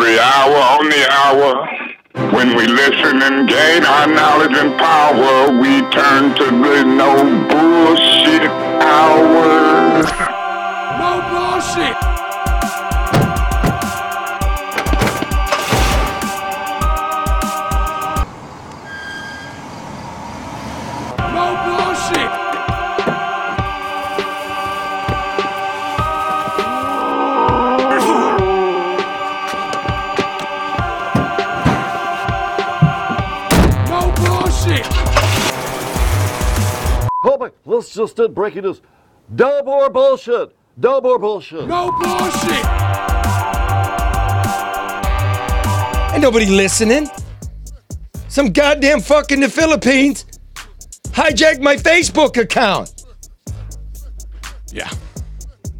Every hour on the hour, when we listen and gain our knowledge and power, we turn to the no bullshit hour. No bullshit. Let's just did breaking news. No or bullshit. No or bullshit. No bullshit. Ain't nobody listening. Some goddamn fuck in the Philippines hijacked my Facebook account. Yeah.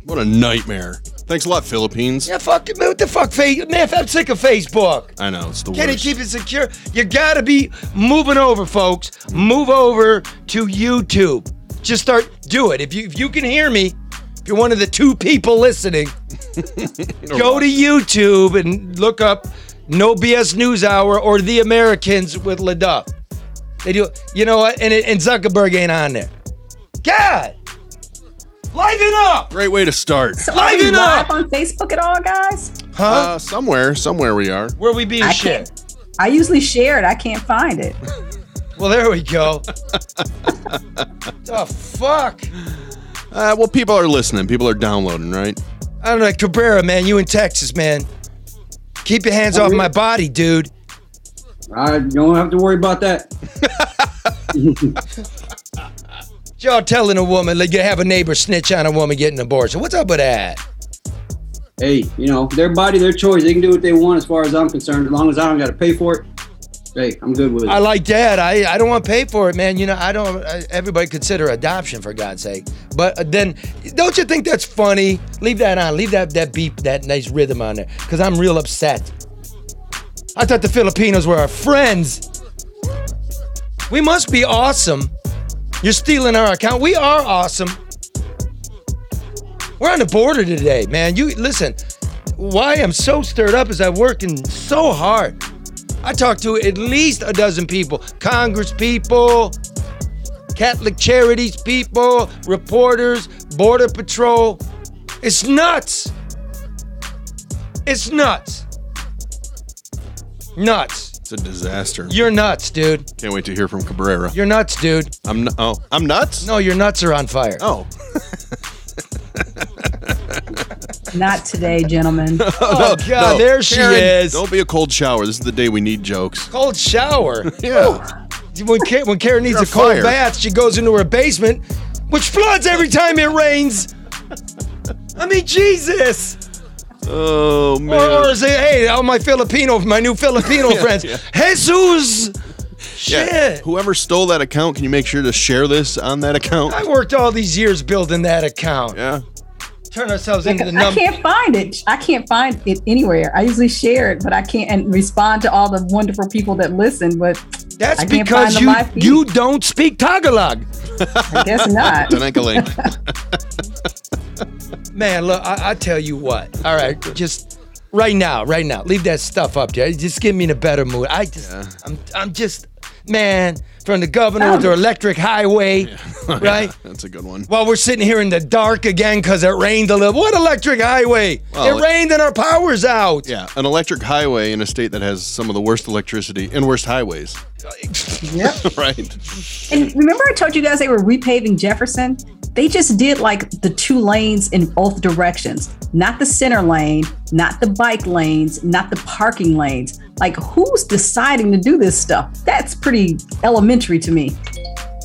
What a nightmare. Thanks a lot, Philippines. Yeah, fuck it. What the fuck, face? Man, I'm sick of Facebook. I know, it's the Can you worst. keep it secure? You gotta be moving over, folks. Move over to YouTube. Just start do it. If you if you can hear me, if you're one of the two people listening, go to YouTube and look up No BS News Hour or The Americans with LeDuff. They do. You know what? And, and Zuckerberg ain't on there. God, liven up, Great way to start. So are you Liven up! live on Facebook at all, guys? huh? Uh, somewhere, somewhere we are. Where we being I shit? can't. I usually share it. I can't find it. Well, there we go. the fuck? Uh, well, people are listening. People are downloading, right? I don't know, Cabrera, man. You in Texas, man. Keep your hands off my body, dude. I don't have to worry about that. Y'all telling a woman like you have a neighbor snitch on a woman getting an abortion. What's up with that? Hey, you know, their body, their choice. They can do what they want as far as I'm concerned. As long as I don't got to pay for it, hey, I'm good with it. I like that. I, I don't want to pay for it, man. You know, I don't. I, everybody consider adoption for God's sake. But uh, then, don't you think that's funny? Leave that on. Leave that that beep, that nice rhythm on there, because I'm real upset. I thought the Filipinos were our friends. We must be awesome. You're stealing our account. We are awesome. We're on the border today, man. You listen. Why I'm so stirred up is I'm working so hard. I talked to at least a dozen people Congress people, Catholic Charities people, reporters, Border Patrol. It's nuts. It's nuts. Nuts. It's a disaster. You're nuts, dude. Can't wait to hear from Cabrera. You're nuts, dude. I'm nu- oh, I'm nuts. No, your nuts are on fire. Oh, Not today, gentlemen. Oh, God, no. there she Karen, is. Don't be a cold shower. This is the day we need jokes. Cold shower. Yeah. When Karen, when Karen needs You're a cold fired. bath, she goes into her basement, which floods every time it rains. I mean, Jesus. Oh man. or say, hey, all my Filipino, my new Filipino friends, yeah. Jesus. Yeah. Shit. Whoever stole that account, can you make sure to share this on that account? I worked all these years building that account. Yeah. Turn ourselves into the I can't find it. I can't find it anywhere. I usually share it, but I can't and respond to all the wonderful people that listen. But That's I can't because find you you don't speak Tagalog. I guess not. Tanankaling. Man, look, I, I tell you what. All right, just right now, right now, leave that stuff up there. Just get me in a better mood. I just, I'm, I'm just, man, from the governor with the electric highway, right? That's a good one. While we're sitting here in the dark again because it rained a little. What electric highway? Well, it rained and our power's out. Yeah, an electric highway in a state that has some of the worst electricity and worst highways. Yep. right. And remember, I told you guys they were repaving Jefferson. They just did like the two lanes in both directions, not the center lane, not the bike lanes, not the parking lanes. Like, who's deciding to do this stuff? That's pretty elementary to me.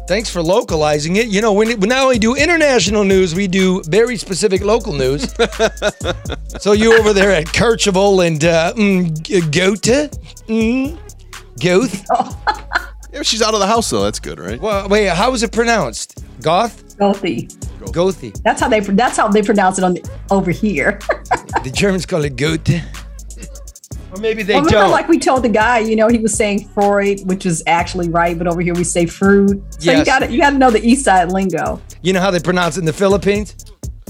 Thanks for localizing it. You know, we, we not only do international news, we do very specific local news. so you over there at Kercheval and uh, mm? Mm, Goth? Yeah, she's out of the house though. That's good, right? Well, wait, how is it pronounced? Goth? Healthy. Gothi. That's how they that's how they pronounce it on the, over here. The Germans call it Gotha. Or maybe they Remember, don't. like we told the guy, you know, he was saying Freud, which is actually right, but over here we say fruit. So Yes. you got to you got to know the East Side lingo. you know how they pronounce it in the Philippines?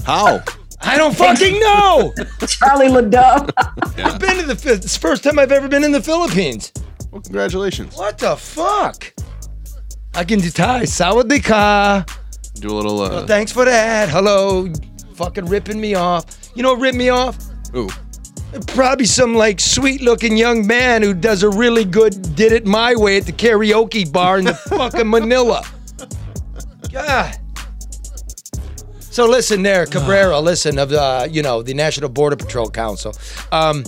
How? I don't fucking know. Charlie LaDove. I've been to the. It's the first time I've ever been in the Philippines. Well, congratulations. What the fuck? I can do Thai. Sawadee ka. Do a little. Uh, Well, thanks for that. Hello. Fucking ripping me off. You know what ripped me off? ooh. Probably some like sweet looking young man who does a really good did it my way at the karaoke bar in the fucking Manila. God. So listen there, Cabrera, listen of uh, you know, the National Border Patrol Council. Um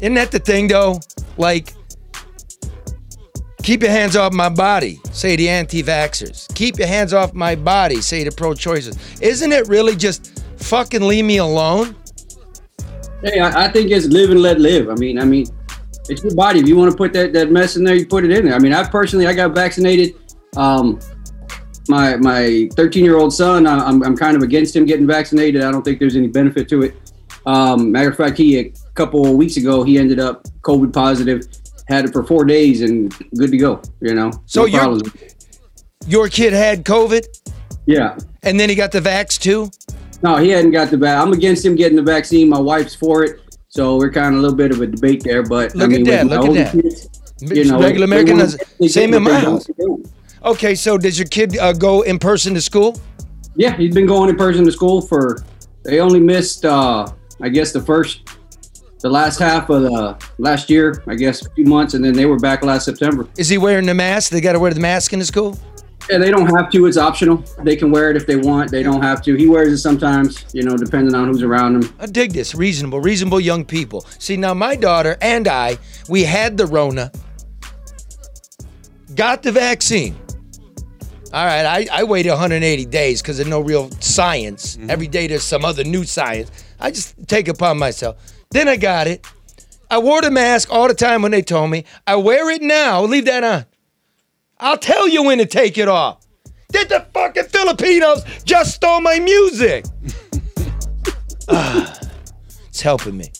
isn't that the thing though? Like keep your hands off my body, say the anti-vaxxers. Keep your hands off my body, say the pro-choicers. Isn't it really just fucking leave me alone? Hey, I, I think it's live and let live. I mean, I mean, it's your body. If you want to put that, that mess in there, you put it in there. I mean, I personally, I got vaccinated. Um, my my 13 year old son, I, I'm, I'm kind of against him getting vaccinated. I don't think there's any benefit to it. Um, matter of fact, he a couple of weeks ago, he ended up COVID positive, had it for four days, and good to go. You know, So no you're- Your kid had COVID yeah. and then he got the vax too? No, he hadn't got the vac. I'm against him getting the vaccine. My wife's for it. So we're kind of a little bit of a debate there, but Look I mean, at that, look at that. kids, you know, Regular American does same in my house. want to do. Okay, so does your kid uh, go in person to school? Yeah, he's been going in person to school for. They only missed, uh I guess, the first, the last half of the last year. I guess a few months, and then they were back last September. Is he wearing the mask? They got to wear the mask in the school? Yeah, they don't have to. It's optional. They can wear it if they want. They don't have to. He wears it sometimes, you know, depending on who's around him. I dig this. Reasonable, reasonable young people. See, now my daughter and I, we had the Rona, got the vaccine. All right, I, I waited 180 days because there's no real science. Mm-hmm. Every day there's some other new science. I just take it upon myself. Then I got it. I wore the mask all the time when they told me. I wear it now. Leave that on. I'll tell you when to take it off. Did the fucking Filipinos just stole my music? Ah, it's helping me.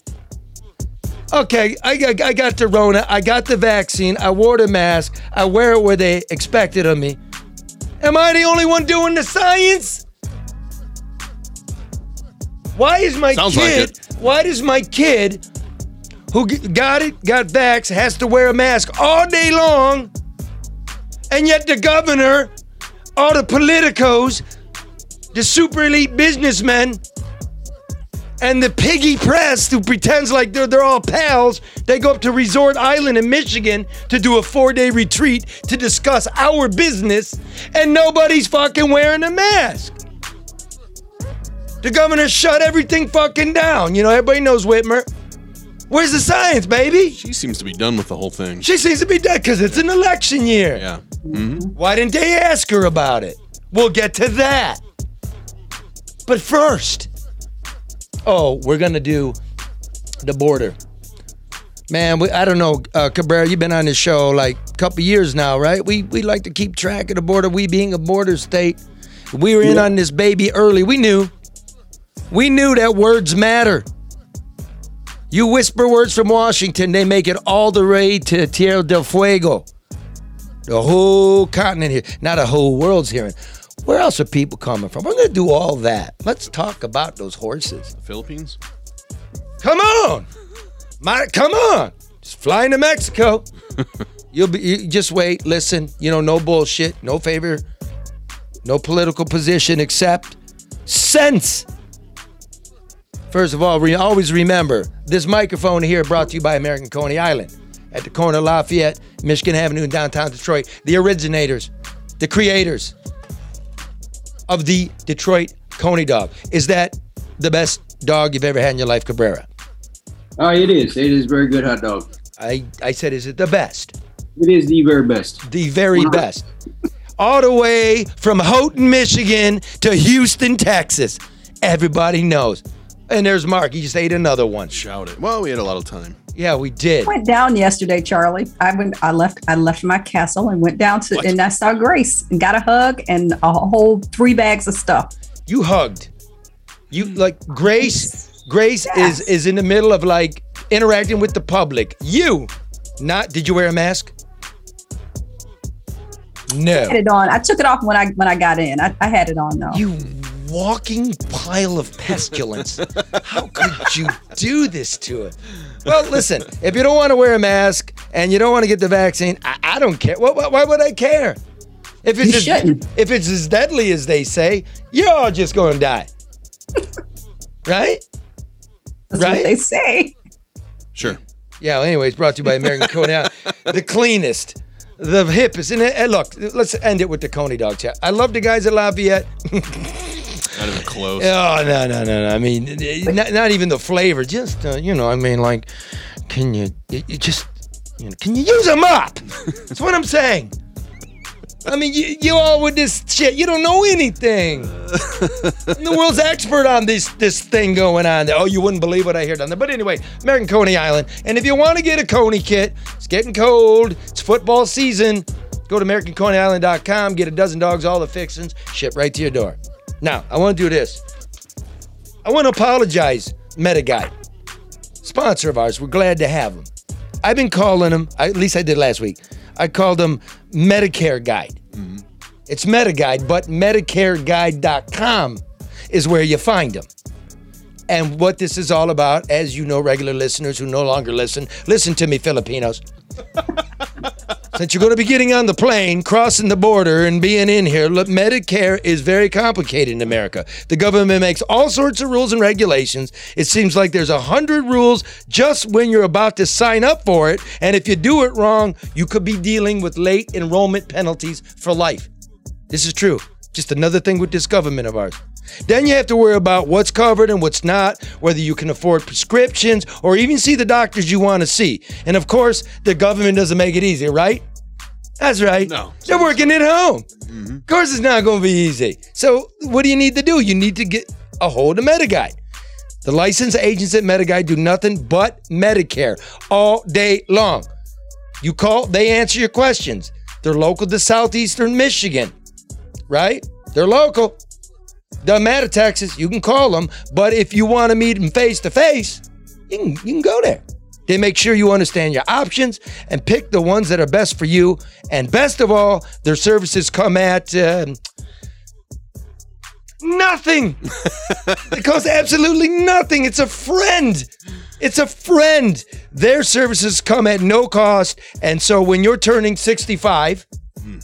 Okay, I got, I got the Rona. I got the vaccine. I wore the mask. I wear it where they expected of me. Am I the only one doing the science? Why is my Sounds like kid? it. Why does my kid, who got it, got vax, has to wear a mask all day long, and yet the governor, all the politicos, the super elite businessmen, and the piggy press who pretends like they're, they're all pals they go up to resort island in michigan to do a four-day retreat to discuss our business and nobody's fucking wearing a mask the governor shut everything fucking down you know everybody knows whitmer where's the science baby She seems to be done with the whole thing. she seems to be dead because it's an election year yeah. why didn't they ask her about it? We'll get to that. But first, oh, we're gonna do the border. Man, we, I don't know, uh, Cabrera. You've been on this show like a couple years now, right? We we like to keep track of the border. We being a border state, we were in on this baby early. We knew, we knew that words matter. You whisper words from Washington, they make it all the way to Tierra del Fuego. The whole continent here. Not the whole world's hearing. Where else are people coming from? We're gonna do all that. Let's talk about those horses. The Philippines? Come on, my, come on. Just flying to Mexico. You'll be. You just wait. Listen. You know, no bullshit. No favor. No political position except sense. First of all, we always remember this microphone here brought to you by American Coney Island at the corner of Lafayette, Michigan Avenue in downtown Detroit. The originators, the creators of the Detroit Coney dog. Is that the best dog you've ever had in your life, Cabrera? Oh, it is. It is very good hot dog. I, I said, is it the best? It is the very best. The very best. All the way from Houghton, Michigan to Houston, Texas. Everybody knows. And there's Mark. He just ate another one. Shout it. Well, we had a lot of time. Yeah, we did. went down yesterday, Charlie. I went. I left. I left my castle and went down to, and I saw Grace and got a hug and a whole three bags of stuff. You hugged. You like Grace. Grace Yes. is is in the middle of like interacting with the public. You, not. Did you wear a mask? No. I had it on. I took it off when I when I got in. I, I had it on though. You walking pile of pestilence. How could you do this to it? Well, listen, if you don't want to wear a mask and you don't want to get the vaccine, I, I don't care. Why, why, why would I care? If it's as, if it's as deadly as they say, you're all just going to die. right? That's Right? what they say. Sure. Yeah. Well, anyways, brought to you by American Coney Island, the cleanest, the hippest. And, and look, let's end it with the Coney dog chat. I love the guys at Lafayette. Not even close. Oh no no no no! I mean, not, not even the flavor. Just uh, you know, I mean, like, can you, you, you just, you know, can you use a mop? That's what I'm saying. I mean, you, you all with this shit, you don't know anything. I'm the world's expert on this this thing going on. there. Oh, you wouldn't believe what I hear down there. But anyway, American Coney Island. And if you want to get a Coney kit, it's getting cold. It's football season. Go to AmericanConeyIsland.com, get a dozen dogs, all the fixings, ship right to your door. Now, I want to do this. I want to apologize, MetaGuide, sponsor of ours. We're glad to have them. I've been calling them, at least I did last week. I called them Medicare Guide. Mm-hmm. It's MetaGuide, but MedicareGuide.com is where you find them. And what this is all about, as you know, regular listeners who no longer listen, listen to me, Filipinos. Since you're going to be getting on the plane, crossing the border, and being in here, look, Medicare is very complicated in America. The government makes all sorts of rules and regulations. It seems like there's a hundred rules just when you're about to sign up for it, and if you do it wrong, you could be dealing with late enrollment penalties for life. This is true. Just another thing with this government of ours. Then you have to worry about what's covered and what's not, whether you can afford prescriptions or even see the doctors you want to see. And of course, the government doesn't make it easy, right? That's right. No. They're working at home. Mm-hmm. Of course, it's not going to be easy. So, what do you need to do? You need to get a hold of MetaGuide. The licensed agents at MetaGuide do nothing but Medicare all day long. You call, they answer your questions. They're local to southeastern Michigan, right? They're local. Doesn't matter, Texas. You can call them. But if you want to meet them face to face, you can, you can go there. They make sure you understand your options and pick the ones that are best for you. And best of all, their services come at um, nothing. it costs absolutely nothing. It's a friend. It's a friend. Their services come at no cost. And so when you're turning 65,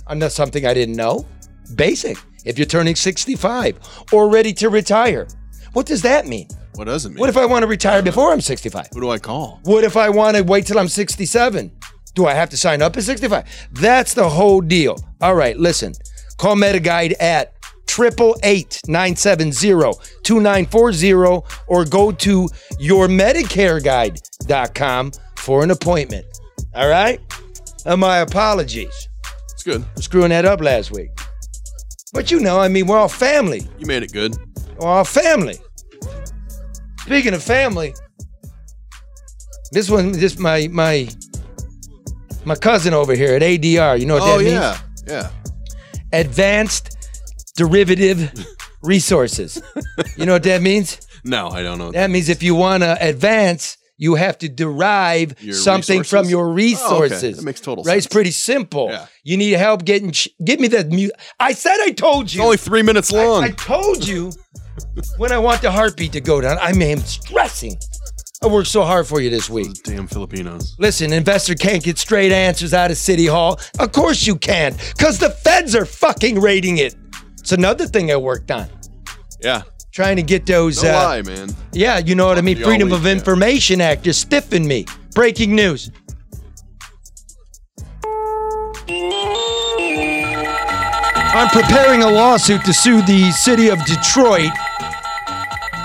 and that's something I didn't know, basic. If you're turning 65 or ready to retire, what does that mean? What does it mean? What if I want to retire before I'm 65? Who do I call? What if I want to wait till I'm 67? Do I have to sign up at 65? That's the whole deal. All right, listen. Call MetaGuide at 888-970-2940 or go to yourmedicareguide.com for an appointment. All right? And my apologies It's good. for screwing that up last week. But you know, I mean, we're all family. You made it good. We're all family. Speaking of family, this one, this my my my cousin over here at ADR. You know what that means? Oh that yeah, yeah. means? Advanced Derivative Resources. you know what that means? No, I don't know. That means if you want to advance, you have to derive Your something resources? from your resources. Oh, okay. That makes total right? It's pretty simple. Yeah. You need help getting. Give me that mute. I said I told you. It's only three minutes long. I, told you when I want the heartbeat to go down. I I'm stressing. I worked so hard for you this week. Damn Filipinos. Listen, investor can't get straight answers out of City Hall. Of course you can't, because the feds are fucking raiding it. It's another thing I worked on. Yeah. Trying to get those. No uh, lie, man. yeah, you know what I mean? You Freedom of yeah. Information Act is stiffing me. Breaking news. I'm preparing a lawsuit to sue the city of Detroit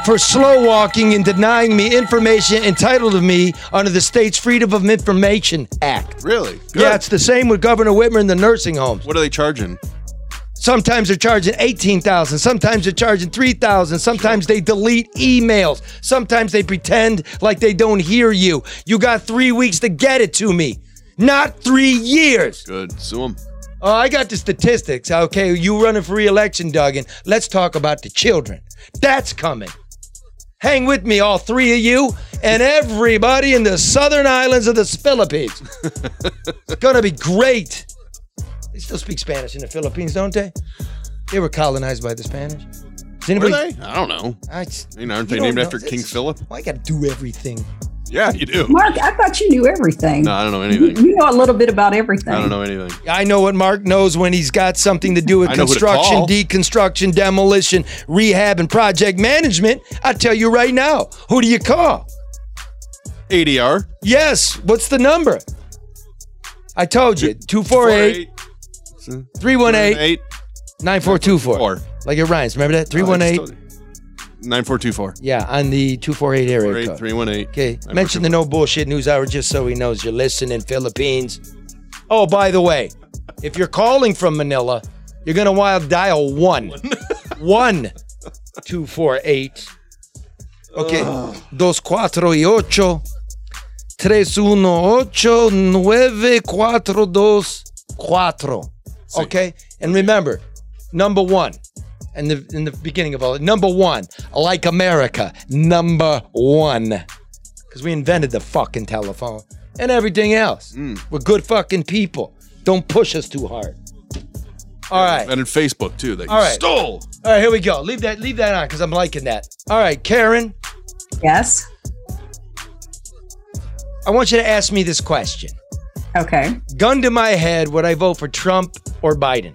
for slow walking and denying me information entitled to me under the state's Freedom of Information Act. Really? Good. Yeah, it's the same with Governor Whitmer and the nursing homes. What are they charging? Sometimes they're charging 18,000, sometimes they're charging 3,000, sometimes they delete emails, sometimes they pretend like they don't hear you. You got 3 weeks to get it to me. Not 3 years. Good. Sue them. Oh, uh, I got the statistics. Okay, you running for re-election, Duggan. Let's talk about the children. That's coming. Hang with me, all three of you, and everybody in the southern islands of the Philippines. it's gonna be great. They still speak Spanish in the Philippines, don't they? They were colonized by the Spanish. Is anybody? Were they? I don't know. I, just- I mean, aren't You they named know. after King It's- Philip? Why I got to do everything? Yeah, you do. Mark, I thought you knew everything. No, I don't know anything. you know a little bit about everything. I don't know anything. I know what Mark knows when he's got something to do with I know who to construction, deconstruction, demolition, rehab, and project management. I tell you right now, who do you call? ADR. Yes. What's the number? I told you 248 318 Eight. 9424. Four. Like it rhymes. Remember that? 318. Nine four two four. Yeah, on the 248 area Four eight code. three one eight. Okay. Mention the no bullshit news hour just so he knows you're listening, Philippines. Oh, by the way, if you're calling from Manila, you're gonna wild dial one. one. Two four eight. Okay. Dos cuatro y ocho. Tres uno ocho nueve cuatro dos cuatro. Okay? And remember, number one. In the in the beginning of all it, number one, like America, number one because we invented the fucking telephone and everything else. Mm. We're good fucking people. Don't push us too hard. All right, And in Facebook too. That you All right. stole. all right, here we go. Leave that, leave that on because I'm liking that. All right, Karen, Yes. I want you to ask me this question. Okay. Gun to my head, would I vote for Trump or Biden?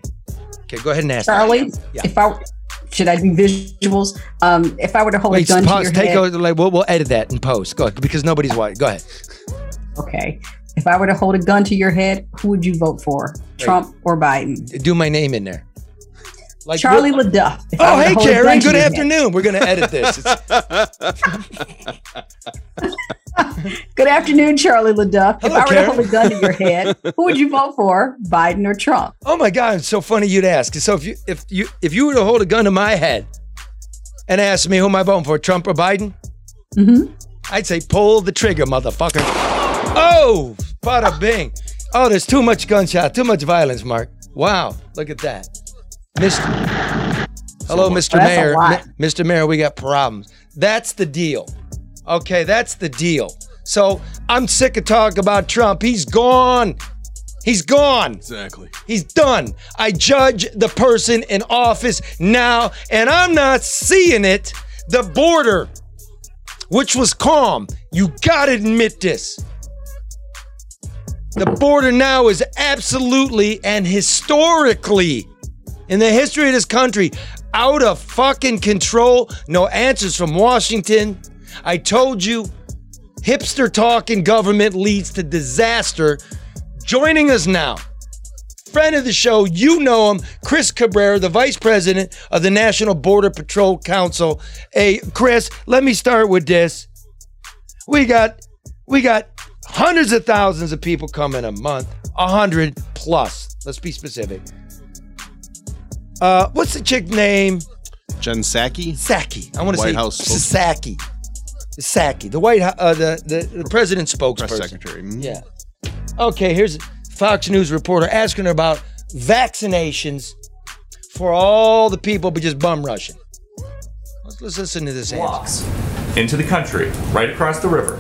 Okay, go ahead and ask. Charlie, Yeah. if I should I do visuals? Um, if I were to hold Wait, a gun pause. to your Take head, a, like we'll, we'll edit that in post. Go ahead, because nobody's watching. Go ahead. okay. If I were to hold a gun to your head, who would you vote for, Trump or Biden? Do my name in there. Like Charlie we'll- LeDuff. Oh, hey, hold a gun Karen. Good your head- afternoon. We're gonna edit this. It's- Good afternoon, Charlie LeDuff. if I were Karen. to hold a gun to your head, who would you vote for, Biden or Trump? Oh my God, it's so funny you'd ask. So if you if you if you were to hold a gun to my head and ask me who am I voting for, Trump or Biden, Mm-hmm. I'd say pull the trigger, motherfucker. Oh, bada bing. Oh, there's too much gunshot, too much violence, Mark. Wow, look at that. Mr. Hello, Mr. That's Mayor. lot. Mr. Mayor, we got problems. That's the deal. Okay, that's the deal. So I'm sick of talking about Trump. He's gone. He's gone. Exactly. He's done. I judge the person in office now, and I'm not seeing it. The border, which was calm, you gotta admit this. The border now is absolutely and historically, in the history of this country, out of fucking control. No answers from Washington. I told you, hipster talk in government leads to disaster. Joining us now, friend of the show, you know him, Chris Cabrera, the vice president of the National Border Patrol Council. Hey, Chris, let me start with this. We got we got hundreds of thousands of people coming a month, a hundred plus. Let's be specific. Uh, what's the chick name? Jen Psaki. Saki. I want to White say House spokes- Psaki. Psaki, the White House, uh, the, the the president's spokesperson. Press secretary. Mm. Yeah. Okay, here's Fox News reporter asking her about vaccinations for all the people but just bum rushing. Let's, let's listen to this answer. walks into the country, right across the river,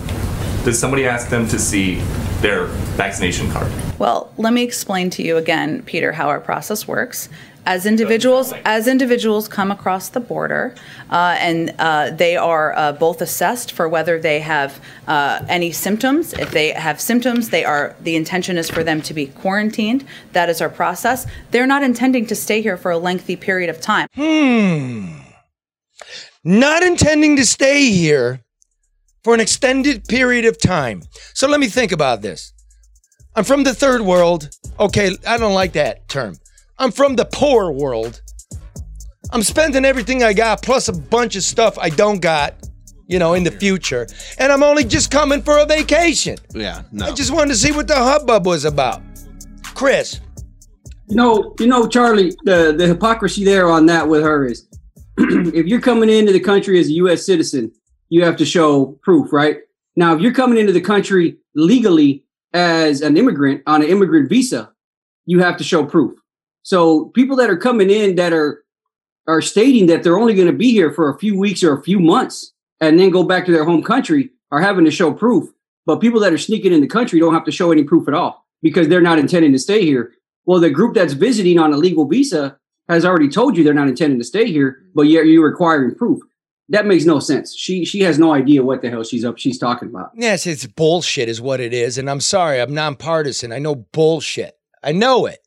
does somebody ask them to see their vaccination card? Well, let me explain to you again, Peter, how our process works. As individuals, as individuals come across the border, uh, and uh, they are uh, both assessed for whether they have uh, any symptoms. If they have symptoms, they are. The intention is for them to be quarantined. That is our process. They're not intending to stay here for a lengthy period of time. hmm Not intending to stay here for an extended period of time. So let me think about this. I'm from the third world. Okay, I don't like that term. I'm from the poor world. I'm spending everything I got plus a bunch of stuff I don't got, you know, in the future. And I'm only just coming for a vacation. Yeah. No. I just wanted to see what the hubbub was about. Chris, You know, you know, Charlie, the the hypocrisy there on that with her is, if you're coming into the country as a U.S. citizen, you have to show proof, right? Now, if you're coming into the country legally as an immigrant on an immigrant visa, you have to show proof. So people that are coming in that are are stating that they're only going to be here for a few weeks or a few months and then go back to their home country are having to show proof. But people that are sneaking in the country don't have to show any proof at all because they're not intending to stay here. Well, the group that's visiting on a legal visa, has already told you they're not intending to stay here, but yet you're requiring proof. That makes no sense. She she has no idea what the hell she's up she's talking about. Yes, it's bullshit, is what it is. And I'm sorry, I'm nonpartisan. I know bullshit. I know it.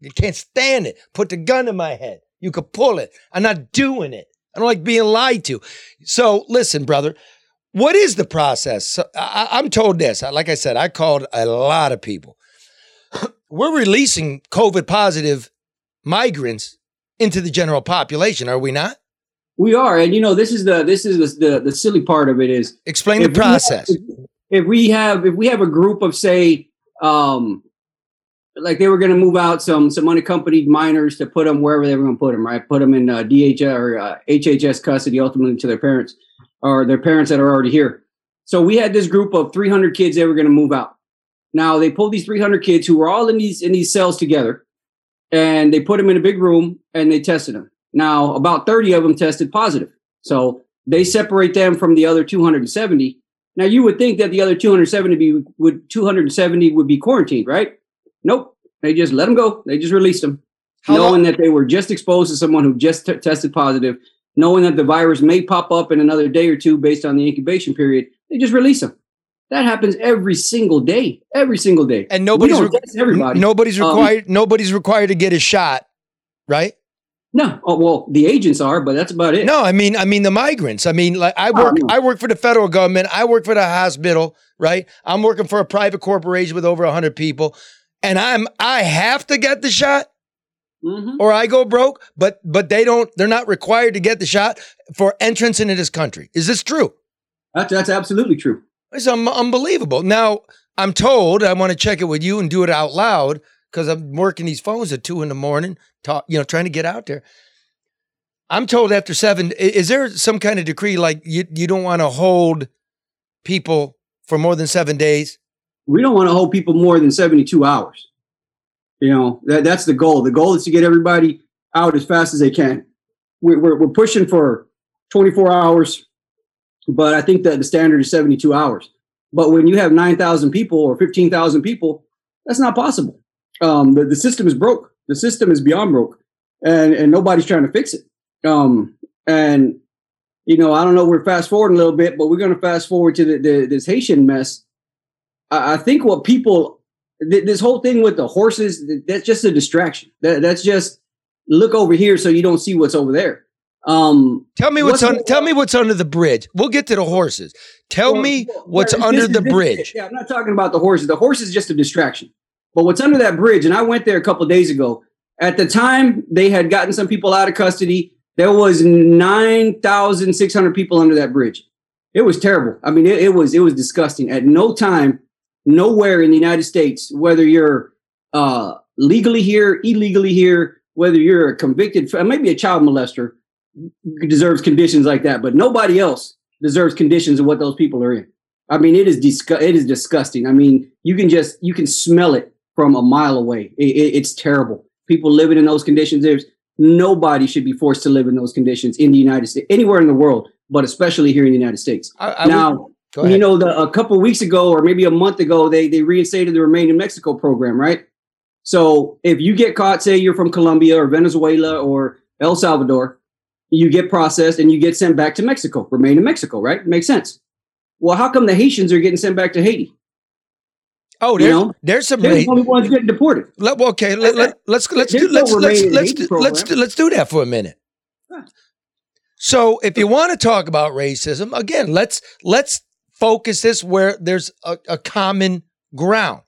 You can't stand it. Put the gun in my head. You could pull it. I'm not doing it. I don't like being lied to. So listen, brother, what is the process? So, I, I'm told this. Like I said, I called a lot of people. We're releasing COVID positive migrants into the general population, are we not? We are, and you know, this is the this is the the, the silly part of it is Explain the if we have- process. if we have if we have a group of say um like they were going to move out some some unaccompanied minors to put them wherever they were going to put them right? Put them in uh, DH or uh, HHS custody ultimately to their parents or their parents that are already here. So we had this group of 300 kids they were going to move out. Now they pulled these 300 kids who were all in these in these cells together and they put them in a big room and they tested them now about 30 of them tested positive. So they separate them from the other 270 now you would think that the other 270 be, would 270 would be quarantined, right? Nope. They just let them go. They just released them, How knowing that they were just exposed to someone who just t- tested positive, knowing that the virus may pop up in another day or two based on the incubation period. They just release them. That happens every single day. Every single day. And nobody's re- everybody. nobody's Um, required nobody's required to get a shot, right? No. Oh, well, the agents are, but that's about it. No, I mean, I mean the migrants. I mean, like I work, no. I work for the federal government. I work for the hospital, right? I'm working for a private corporation with over hundred people, and I'm I have to get the shot, Mhm. or I go broke. But but they don't. They're not required to get the shot for entrance into this country. Is this true? That's, that's absolutely true. It's un- unbelievable. Now I'm told I want to check it with you and do it out loud because I'm working these phones at two in the morning, talk, you know, trying to get out there. I'm told after seven, is there some kind of decree like you, you don't want to hold people for more than seven days? We don't want to hold people more than 72 hours. You know, that, that's the goal. The goal is to get everybody out as fast as they can. We're, we're, we're pushing for 24 hours, but I think that the standard is 72 hours. But when you have 9,000 people or 15,000 people, that's not possible. Um, the, the system is broke. The system is beyond broke, and, and nobody's trying to fix it. Um, and, you know, I don't know, we're fast forwarding a little bit, but we're going to fast forward to the, the, this Haitian mess. I think what people, th- this whole thing with the horses, th- that's just a distraction. That, that's just look over here so you don't see what's over there. Um, Tell me what's, What's on. Tell me what's under the bridge. We'll get to the horses. Tell well, me well, what's this under is- the this bridge. Yeah, I'm not talking about the horses. The horse is just a distraction. But what's under that bridge, and I went there a couple of days ago. At the time, they had gotten some people out of custody. There was nine thousand six hundred people under that bridge. It was terrible. I mean, it, it was it was disgusting. At no time, nowhere in the United States, whether you're uh, legally here, illegally here, whether you're a convicted, maybe a child molester, deserves conditions like that. But nobody else deserves conditions of what those people are in. I mean, it is disgu- it is disgusting. I mean, you can just you can smell it from a mile away. It, it- it's terrible. People living in those conditions. There's nobody should be forced to live in those conditions in the United States, anywhere in the world, but especially here in the United States. I, I now, would, go ahead. you know, the, a couple weeks ago or maybe a month ago, they they reinstated the Remain in Mexico program, right? So if you get caught, say you're from Colombia or Venezuela or El Salvador, you get processed and you get sent back to Mexico. Remain in Mexico, right? Makes sense. Well, how come the Haitians are getting sent back to Haiti? oh, you there's, know, there's some. They're the only ones getting deported. Let, well, okay, let, let, let's let's do no let's let's let's do, let's do, let's do that for a minute. So, if you want to talk about racism, again, let's let's focus this where there's a, a common ground.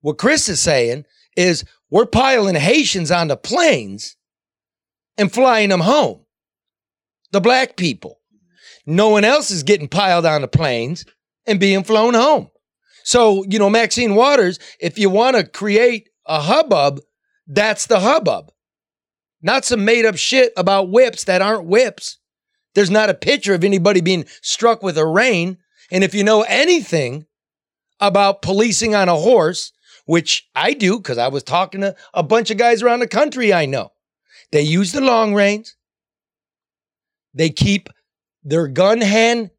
What Chris is saying is we're piling Haitians on the planes and flying them home. The black people. No one else is getting piled on the planes and being flown home. So, you know, Maxine Waters, if you want to create a hubbub, that's the hubbub. Not some made up shit about whips that aren't whips. There's not a picture of anybody being struck with a rein. And if you know anything about policing on a horse, which I do because I was talking to a bunch of guys around the country I know, they use the long reins. They keep their gun hand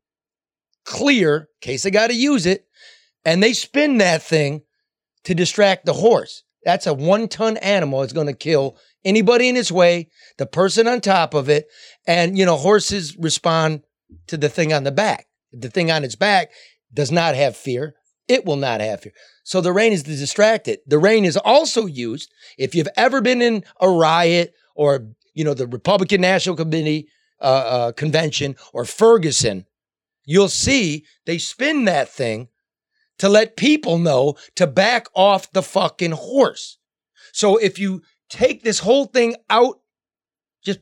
clear in case they got to use it and they spin that thing to distract the horse. That's a one ton animal it's going to kill anybody in its way, the person on top of it, and you know, horses respond to the thing on the back. The thing on its back does not have fear, it will not have fear. So the rein is to distract it. The rein is also used if you've ever been in a riot or you know the Republican National Committee uh, uh, convention or Ferguson, you'll see they spin that thing to let people know to back off the fucking horse. So if you take this whole thing out, just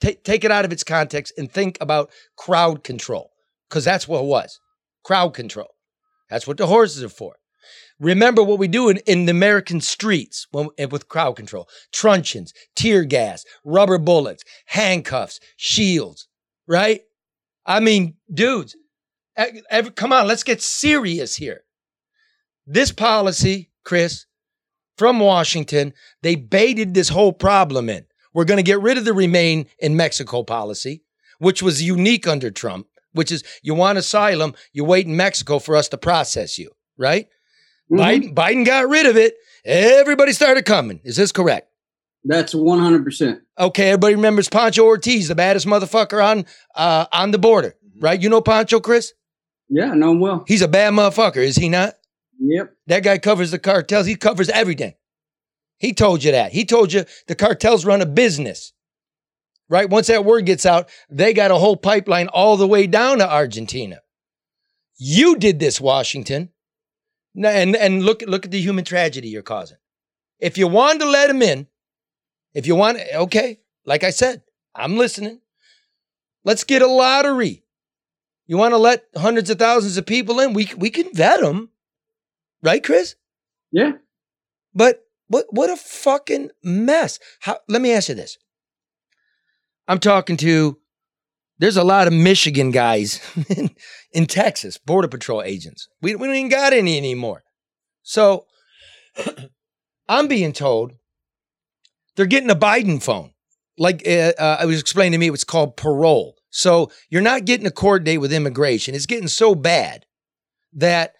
take take it out of its context and think about crowd control, because that's what it was crowd control. That's what the horses are for. Remember what we do in, in the American streets when, with crowd control truncheons, tear gas, rubber bullets, handcuffs, shields, right? I mean, dudes, every, come on, let's get serious here. This policy, Chris, from Washington, they baited this whole problem in. We're going to get rid of the remain in Mexico policy, which was unique under Trump, which is you want asylum, you wait in Mexico for us to process you, right? Biden, Biden got rid of it. Everybody started coming. Is this correct? That's 100%. Okay, everybody remembers Pancho Ortiz, the baddest motherfucker on uh, on the border, right? You know Pancho, Chris? Yeah, I know him well. He's a bad motherfucker, is he not? Yep. That guy covers the cartels. He covers everything. He told you that. He told you the cartels run a business. Right? Once that word gets out, they got a whole pipeline all the way down to Argentina. You did this, Washington. And and look look at the human tragedy you're causing. If you want to let them in, if you want, okay, like I said, I'm listening. Let's get a lottery. You want to let hundreds of thousands of people in? We we can vet them, right, Chris? Yeah. But what what a fucking mess. How, let me ask you this. I'm talking to there's a lot of Michigan guys in, in Texas, Border Patrol agents. We, we don't even got any anymore. So I'm being told they're getting a Biden phone. Like uh, uh, I was explaining to me, it's called parole. So you're not getting a court date with immigration. It's getting so bad that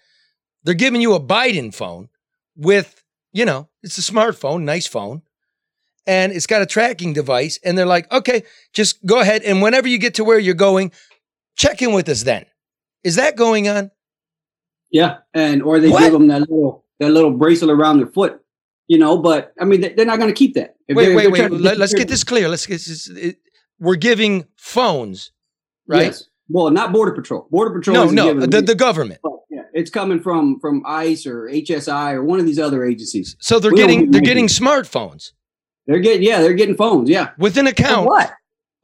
they're giving you a Biden phone with, you know, it's a smartphone, nice phone, and it's got a tracking device. And they're like, okay, just go ahead. And whenever you get to where you're going, check in with us then. Is that going on? Yeah, and or they What? give them that little that little bracelet around their foot, you know. But I mean, they- they're not going to keep that. If wait, wait, wait. Let, us get this clear. Let's get this. It, we're giving phones, right? Yes. Well, not border patrol. Border patrol. No, no, the, the government. But, it's coming from from ICE or HSI or one of these other agencies. So they're We getting they're getting smartphones They're getting yeah, they're getting phones. Yeah. with an For account. what?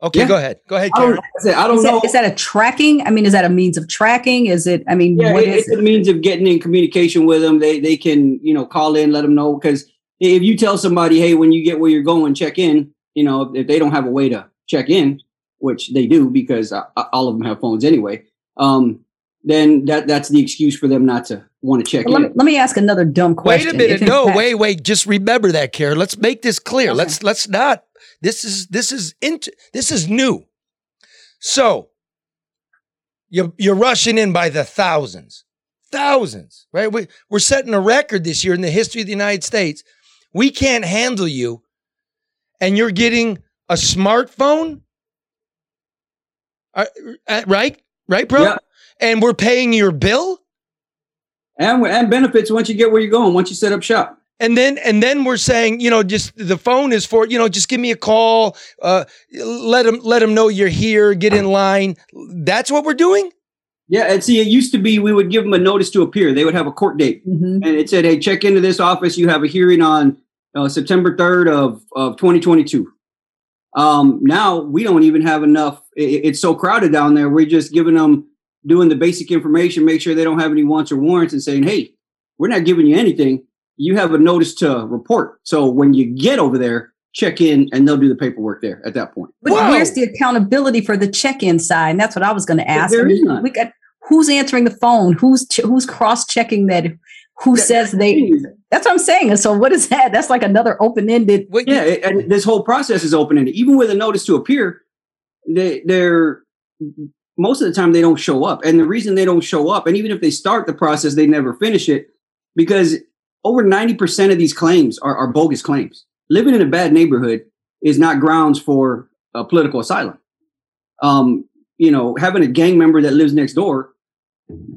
Okay, Yeah. go ahead. Go ahead, I don't, Karen. I don't Is know. that, is that a tracking? I mean, is that a means of tracking? Is it? I mean, yeah, what it- is it's a means of getting in communication with them. They they can you know call in, let them know because if you tell somebody, hey, when you get where you're going, check in. You know, if they don't have a way to check in, which they do because uh, all of them have phones anyway. Um, then that that's the excuse for them not to want to check Let me, in. let me ask another dumb question. Wait a minute. If No, fact- wait, wait. Just remember that, Karen. Let's make this clear. Okay. Let's let's not. This is this is int- this is new. So you're you're rushing in by the thousands, thousands, right? We, we're setting a record this year in the history of the United States. We can't handle you, and you're getting a smartphone, Uh, uh, right? Right, bro. Yeah. And we're paying your bill. and and benefits once you get where you're going, once you set up shop. And then and then we're saying, you know, just the phone is for, you know, just give me a call, uh, let them let them know you're here, get in line. That's what we're doing. Yeah, and see, it used to be we would give them a notice to appear. They would have a court date, Mhm. and it said, "Hey, check into this office. You have a hearing on uh, September 3rd of of 2022." Um, now we don't even have enough. i- i- it's so crowded down there. We're just giving them doing the basic information, make sure they don't have any wants or warrants, and saying, "Hey, we're not giving you anything. You have a notice to report." So when you get over there, check in, and they'll do the paperwork there at that point. But Whoa. where's the accountability for the check-in side? And that's what I was going to ask. there I mean, is none. We got who's answering the phone? Who's ch- who's cross-checking that? Who says they? That's what I'm saying. And so, what is that? That's like another open-ended. Wait, Yeah, it- and this whole process is open ended. Even with a notice to appear, they they're most of the time they don't show up. And the reason they don't show up, and even if they start the process, they never finish it because over 90% of these claims are, are bogus claims. Living in a bad neighborhood is not grounds for uh, political asylum. Um, you know, having a gang member that lives next door,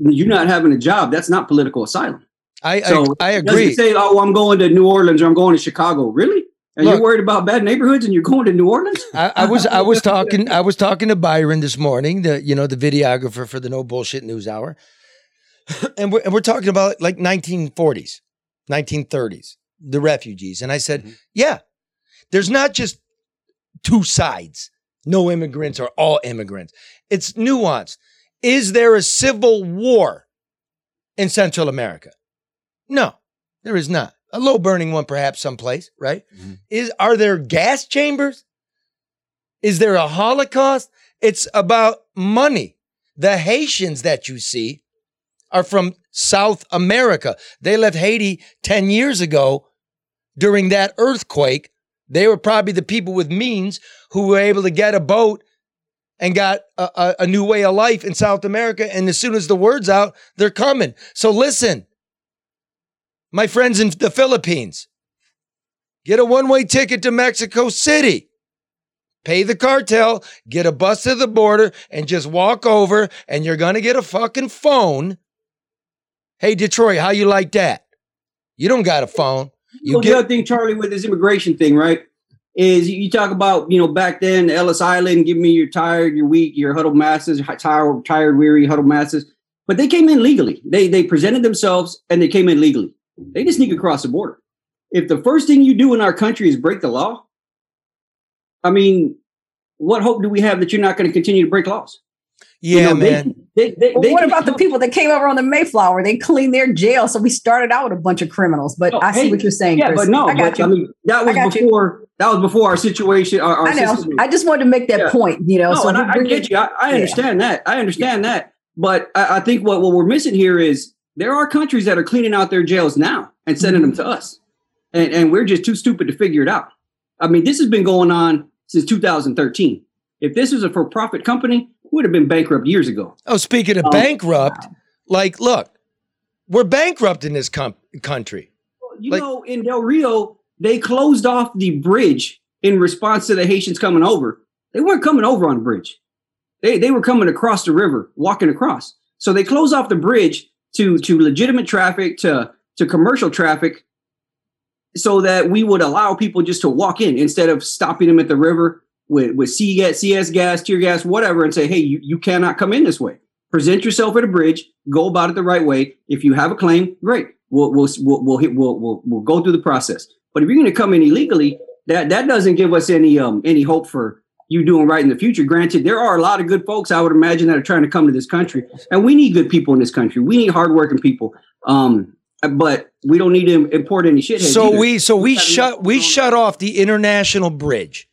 you're not having a job. That's not political asylum. I So I, I agree. Say, oh, I'm going to New Orleans or I'm going to Chicago. Really? And Look- you're worried about bad neighborhoods and you're going to New Orleans? I, I was I was talking I was talking to Byron this morning, the you know the videographer for the No Bullshit News Hour, and we're and we're talking about like 1940s, 1930s, the refugees, and I said, mm-hmm. yeah, there's not just two sides, no immigrants or all immigrants. It's nuanced. Is there a civil war in Central America? No, there is not. A low burning one, perhaps someplace, right? Mm-hmm. Is are there gas chambers? Is there a Holocaust? It's about money. The Haitians that you see are from South America. They left Haiti 10 years ago during that earthquake. They were probably the people with means who were able to get a boat and got a, a, a new way of life in South America. And as soon as the word's out, they're coming. So listen, my friends in the Philippines, get a one way ticket to Mexico City. Pay the cartel, get a bus to the border, and just walk over, and you're gonna get a fucking phone. Hey, Detroit, how you like that? You don't got a phone. You well, the other thing, Charlie, with this immigration thing, right? Is you talk about, you know, back then, Ellis Island, give me your tired, your weak, your huddled masses, tired, tired, weary, huddled masses. But they came in legally. They they presented themselves and they came in legally. They just sneak across the border. If the first thing you do in our country is break the law, I mean, what hope do we have that you're not going to continue to break laws? You yeah, know, man. They, they, But they what can about the people that came over on the Mayflower? They cleaned their jail, so we started out with a bunch of criminals. But Oh, I see hey, what you're saying. Yeah, Chris. but no, I got but, you. I mean, that was I got you. before. That was before our situation. Our, our I know. system- I just wanted to make that Yeah. point. You know, no, so and I, I get you. I, I Yeah. understand that. I understand that. But I, I think what, what we're missing here is there are countries that are cleaning out their jails now and sending them to mm-hmm. us, and and we're just too stupid to figure it out. I mean, this has been going on since 2013. If this was a for-profit company, we would have been bankrupt years ago. Oh, speaking of Oh, bankrupt, like, look, we're bankrupt in this com- country. You Like- know, in Del Rio, they closed off the bridge in response to the Haitians coming over. They weren't coming over on the bridge. They they were coming across the river, walking across. So they closed off the bridge to to legitimate traffic, to to commercial traffic, so that we would allow people just to walk in instead of stopping them at the river with with CS, CS gas, tear gas, whatever, and say, hey, you, you cannot come in this way. Present yourself at a bridge. Go about it the right way. If you have a claim, great. We'll we'll we'll we'll, hit, we'll, we'll, we'll go through the process. But if you're going to come in illegally, that that doesn't give us any um any hope for you doing right in the future. Granted, there are a lot of good folks I would imagine that are trying to come to this country, and we need good people in this country. We need hardworking people. Um, but we don't need to import any shitheads. So either. we so we gotta shut we shut off the international bridge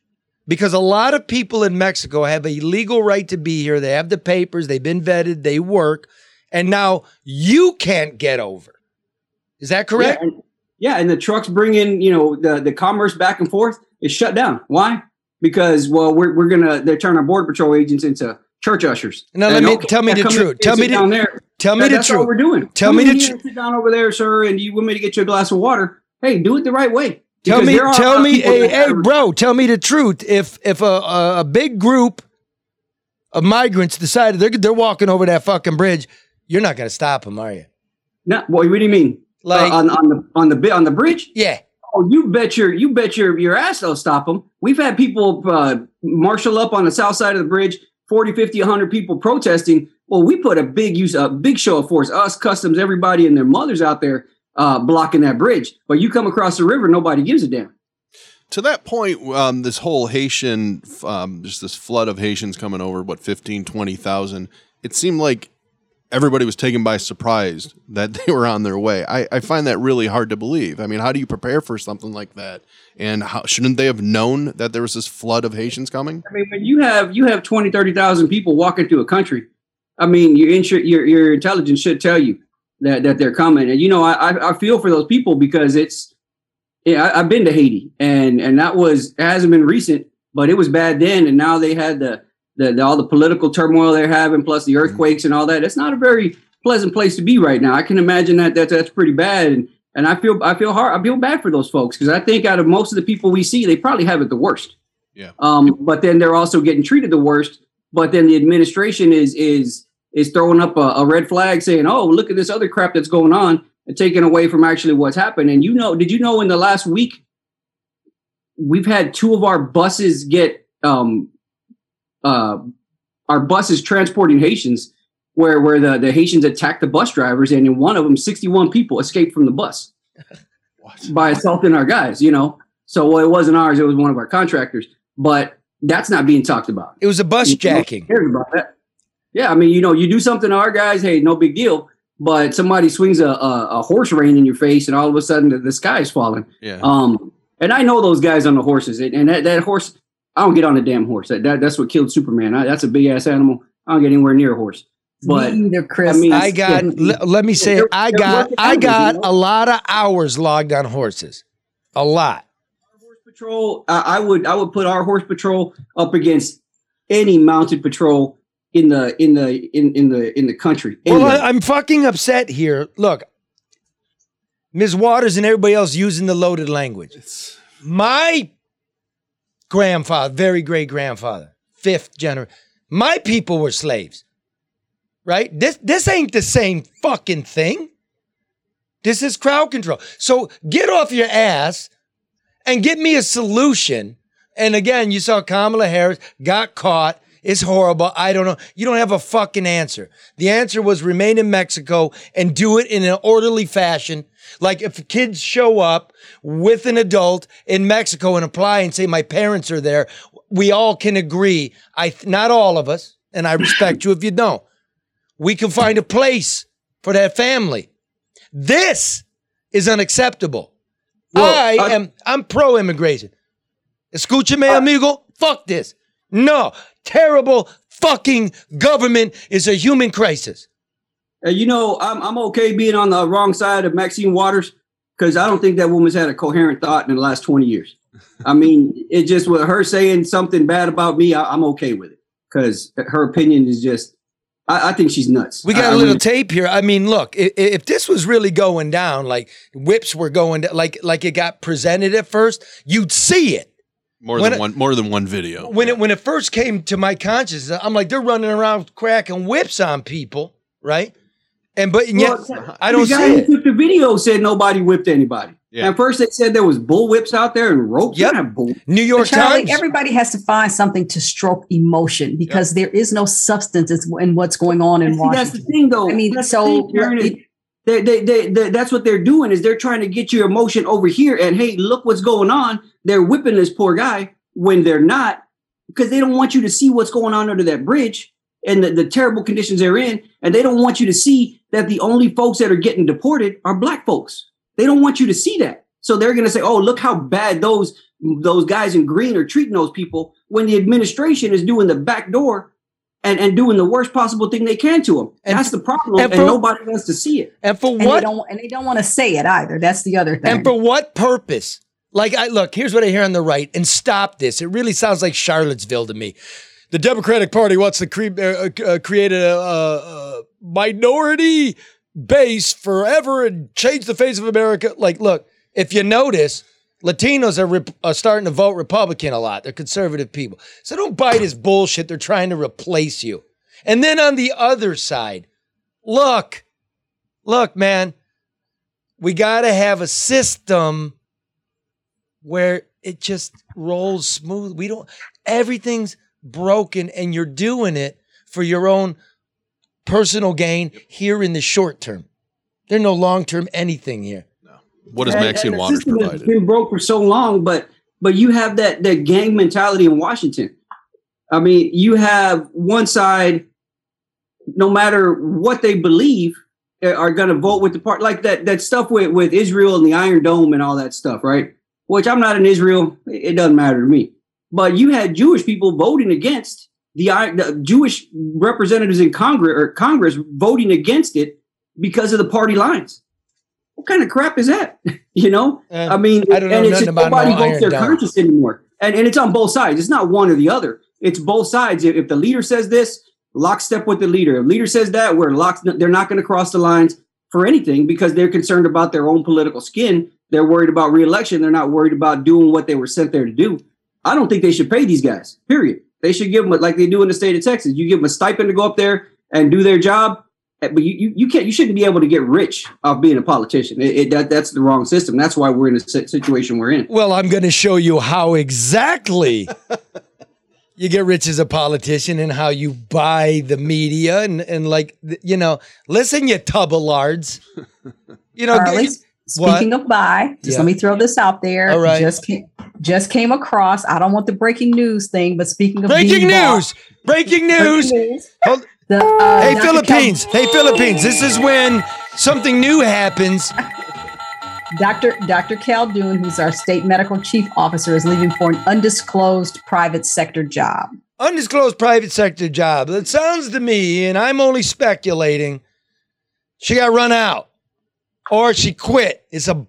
because a lot of people in Mexico have a legal right to be here. They have the papers, they've been vetted, they work, and now you can't get over. Is that correct? Yeah, and, yeah, and the trucks bringing you know the the commerce back and forth is shut down. Why? Because well, we're we're gonna they're turning our border patrol agents into church ushers. Now, let me- tell me the truth. Tell me the- down there. Tell me That- the that's all truth. we're doing. Tell Come me the here Sit down over there, sir, and you want me to get you a glass of water? Hey, do it the right way. Tell me, there are a lot tell me, hey, hey, bro, tell me the truth. If if a, a, a big group of migrants decided they're they're walking over that fucking bridge, you're not to stop them, are you? No, what, what do you mean? Like- Uh, on on the on the bi- on the bridge? Yeah. Oh, you bet your you bet your your ass they'll stop them. We've had people uh, marshal up on the south side of the bridge, 40, 50, 100 people protesting. Well, we put a big use a big show of force. Us, customs, everybody and their mothers out there uh, blocking that bridge. But you come across the river, nobody gives a damn. To that point, um, this whole Haitian, um, just this flood of Haitians coming over, what, 15, 20,000, it seemed like everybody was taken by surprise that they were on their way. I, I find that really hard to believe. I mean, how do you prepare for something like that? And how, shouldn't they have known that there was this flood of Haitians coming? I mean, when you have you have 20, 30,000 people walking through a country, I mean, your your your intelligence should tell you that that they're coming. And you know, I I, feel for those people because it's yeah, I, I've been to Haiti and and that was hasn't been recent, but it was bad then, and now they had the the, the all the political turmoil they're having, plus the earthquakes and all that. It's not a very pleasant place to be right now. I can imagine that that that's pretty bad, and and I feel I feel hard I feel bad for those folks because I think out of most of the people we see, they probably have it the worst. Yeah. Um, but then they're also getting treated the worst. But then the administration is is is throwing up a, a red flag, saying, "Oh, look at this other crap that's going on," and taking away from actually what's happened. And you know, did you know in the last week we've had two of our buses get um, uh, our buses transporting Haitians, where where the the Haitians attacked the bus drivers, and in one of them, sixty one people escaped from the bus by assaulting our guys. You know, so well, it wasn't ours; it was one of our contractors. But that's not being talked about. It was a bus You jacking. who about that? Yeah, I mean, you know, you do something to our guys, hey, no big deal. But somebody swings a, a, a horse rein in your face, and all of a sudden the, the sky's falling. Yeah. Um, and I know those guys on the horses, and, and that, that horse, I don't get on a damn horse. That, that that's what killed Superman. I, that's a big ass animal. I don't get anywhere near a horse. But Me either, Chris. I mean, I got. yeah. le- let me say, They're- I they're got. I got you know? a lot of hours logged on horses. A lot. Our horse patrol, I, I would I would put our horse patrol up against any mounted patrol in the in the in in the in the country. Well, I, I'm fucking upset here. Look, Ms. Waters and everybody else using the loaded language. My grandfather, very great grandfather, fifth generation, my people were slaves. Right? This this ain't the same fucking thing. This is crowd control. So get off your ass and get me a solution. And again, you saw Kamala Harris got caught. It's horrible. I don't know. You don't have a fucking answer. The answer was remain in Mexico and do it in an orderly fashion. Like if kids show up with an adult in Mexico and apply and say my parents are there, we all can agree. I not all of us, and I respect you if you don't. We can find a place for that family. This is unacceptable. I, I- am I'm pro immigration. Escúchame, amigo. Fuck this. No. Terrible fucking government is a human crisis. Uh, you know, I'm I'm okay being on the wrong side of Maxine Waters because I don't think that woman's had a coherent thought in the last 20 years. I mean, it just with her saying something bad about me, I, I'm okay with it because her opinion is just. I, I think she's nuts. We got I- a I little really- tape here. I mean, look, if, if this was really going down, like whips were going down, like like it got presented at first, you'd see it. More When than it- one. More than one video. when it when it first came to my consciousness, I'm like, they're running around cracking whips on people, right? And but and yet Well, I don't the guy see who it. took the video said nobody whipped anybody. Yeah. At first, they said there was bull whips out there and ropes. Yep. You don't have bull. New York But Charlie, Times. everybody has to find something to stroke emotion because there is no substance in what's going on in See, that's the thing, though. I mean, That's so thing, Karen, is they, they, they, they- that's what they're doing is they're trying to get your emotion over here. And hey, look what's going on. They're whipping this poor guy when they're not because they don't want you to see what's going on under that bridge and the, the terrible conditions they're in. And they don't want you to see that the only folks that are getting deported are black folks. They don't want you to see that. So they're going to say, "Oh, look how bad those those guys in green are treating those people." When the administration is doing the back door and, and doing the worst possible thing they can to them. And- That's the problem, and and, nobody wants to see it. and for And they what don't and they don't want to say it either. That's the other thing. And for what purpose? Like, I look, here's what I hear on the right, and stop this. It really sounds like Charlottesville to me. The Democratic Party wants to cre- uh, uh, create a, a, a minority base forever and change the face of America. Like, look, if you notice, Latinos are, rep- are starting to vote Republican a lot. They're conservative people. So don't buy this bullshit. They're trying to replace you. And then on the other side, look, look, man, we got to have a system where it just rolls smooth. We don't, everything's broken and you're doing it for your own personal gain here in the short term. There's no long term anything here. What has And- Maxine and the Waters provided? been broke for so long, but but you have that that gang mentality in Washington. I mean, you have one side, no matter what they believe, eh, are going to vote with the part like that that stuff with with Israel and the Iron Dome and all that stuff, right? Which I'm not in Israel; it it doesn't matter to me. But you had Jewish people voting against the, the Jewish representatives in Congress or Congress voting against it because of the party lines. What kind of crap is that? you know, Uh, I mean, I don't know and it's just no nobody votes Iron their Dome. conscience anymore, and and it's on both sides. It's not one or the other. It's both sides. If, if the leader says this, lockstep with the leader. If leader says that, we're locked. They're not going to cross the lines for anything because they're concerned about their own political skin. They're worried about reelection. They're not worried about doing what they were sent there to do. I don't think they should pay these guys. Period. They should give them like they do in the state of Texas. You give them a stipend to go up there and do their job, Eh, but you you, you can't. You shouldn't be able to get rich off being a politician. It, it, that that's the wrong system. That's why we're in the situation we're in. Well, I'm going to show you how exactly you get rich as a politician and how you buy the media and and like you know, listen, you tub of lards. You know, Charlie, g- what? speaking of buy, just Yeah. let me throw this out there. All right. Just came, just came across. I don't want the breaking news thing, but speaking of breaking being bought- news, breaking news. The, uh, hey. Philippines. Hey, Philippines. This is when something new happens. Dr. Dr. Khaldun, who's our state medical chief officer, is leaving for an undisclosed private sector job. Undisclosed private sector job. It sounds to me, and I'm only speculating, she got run out or she quit. It's a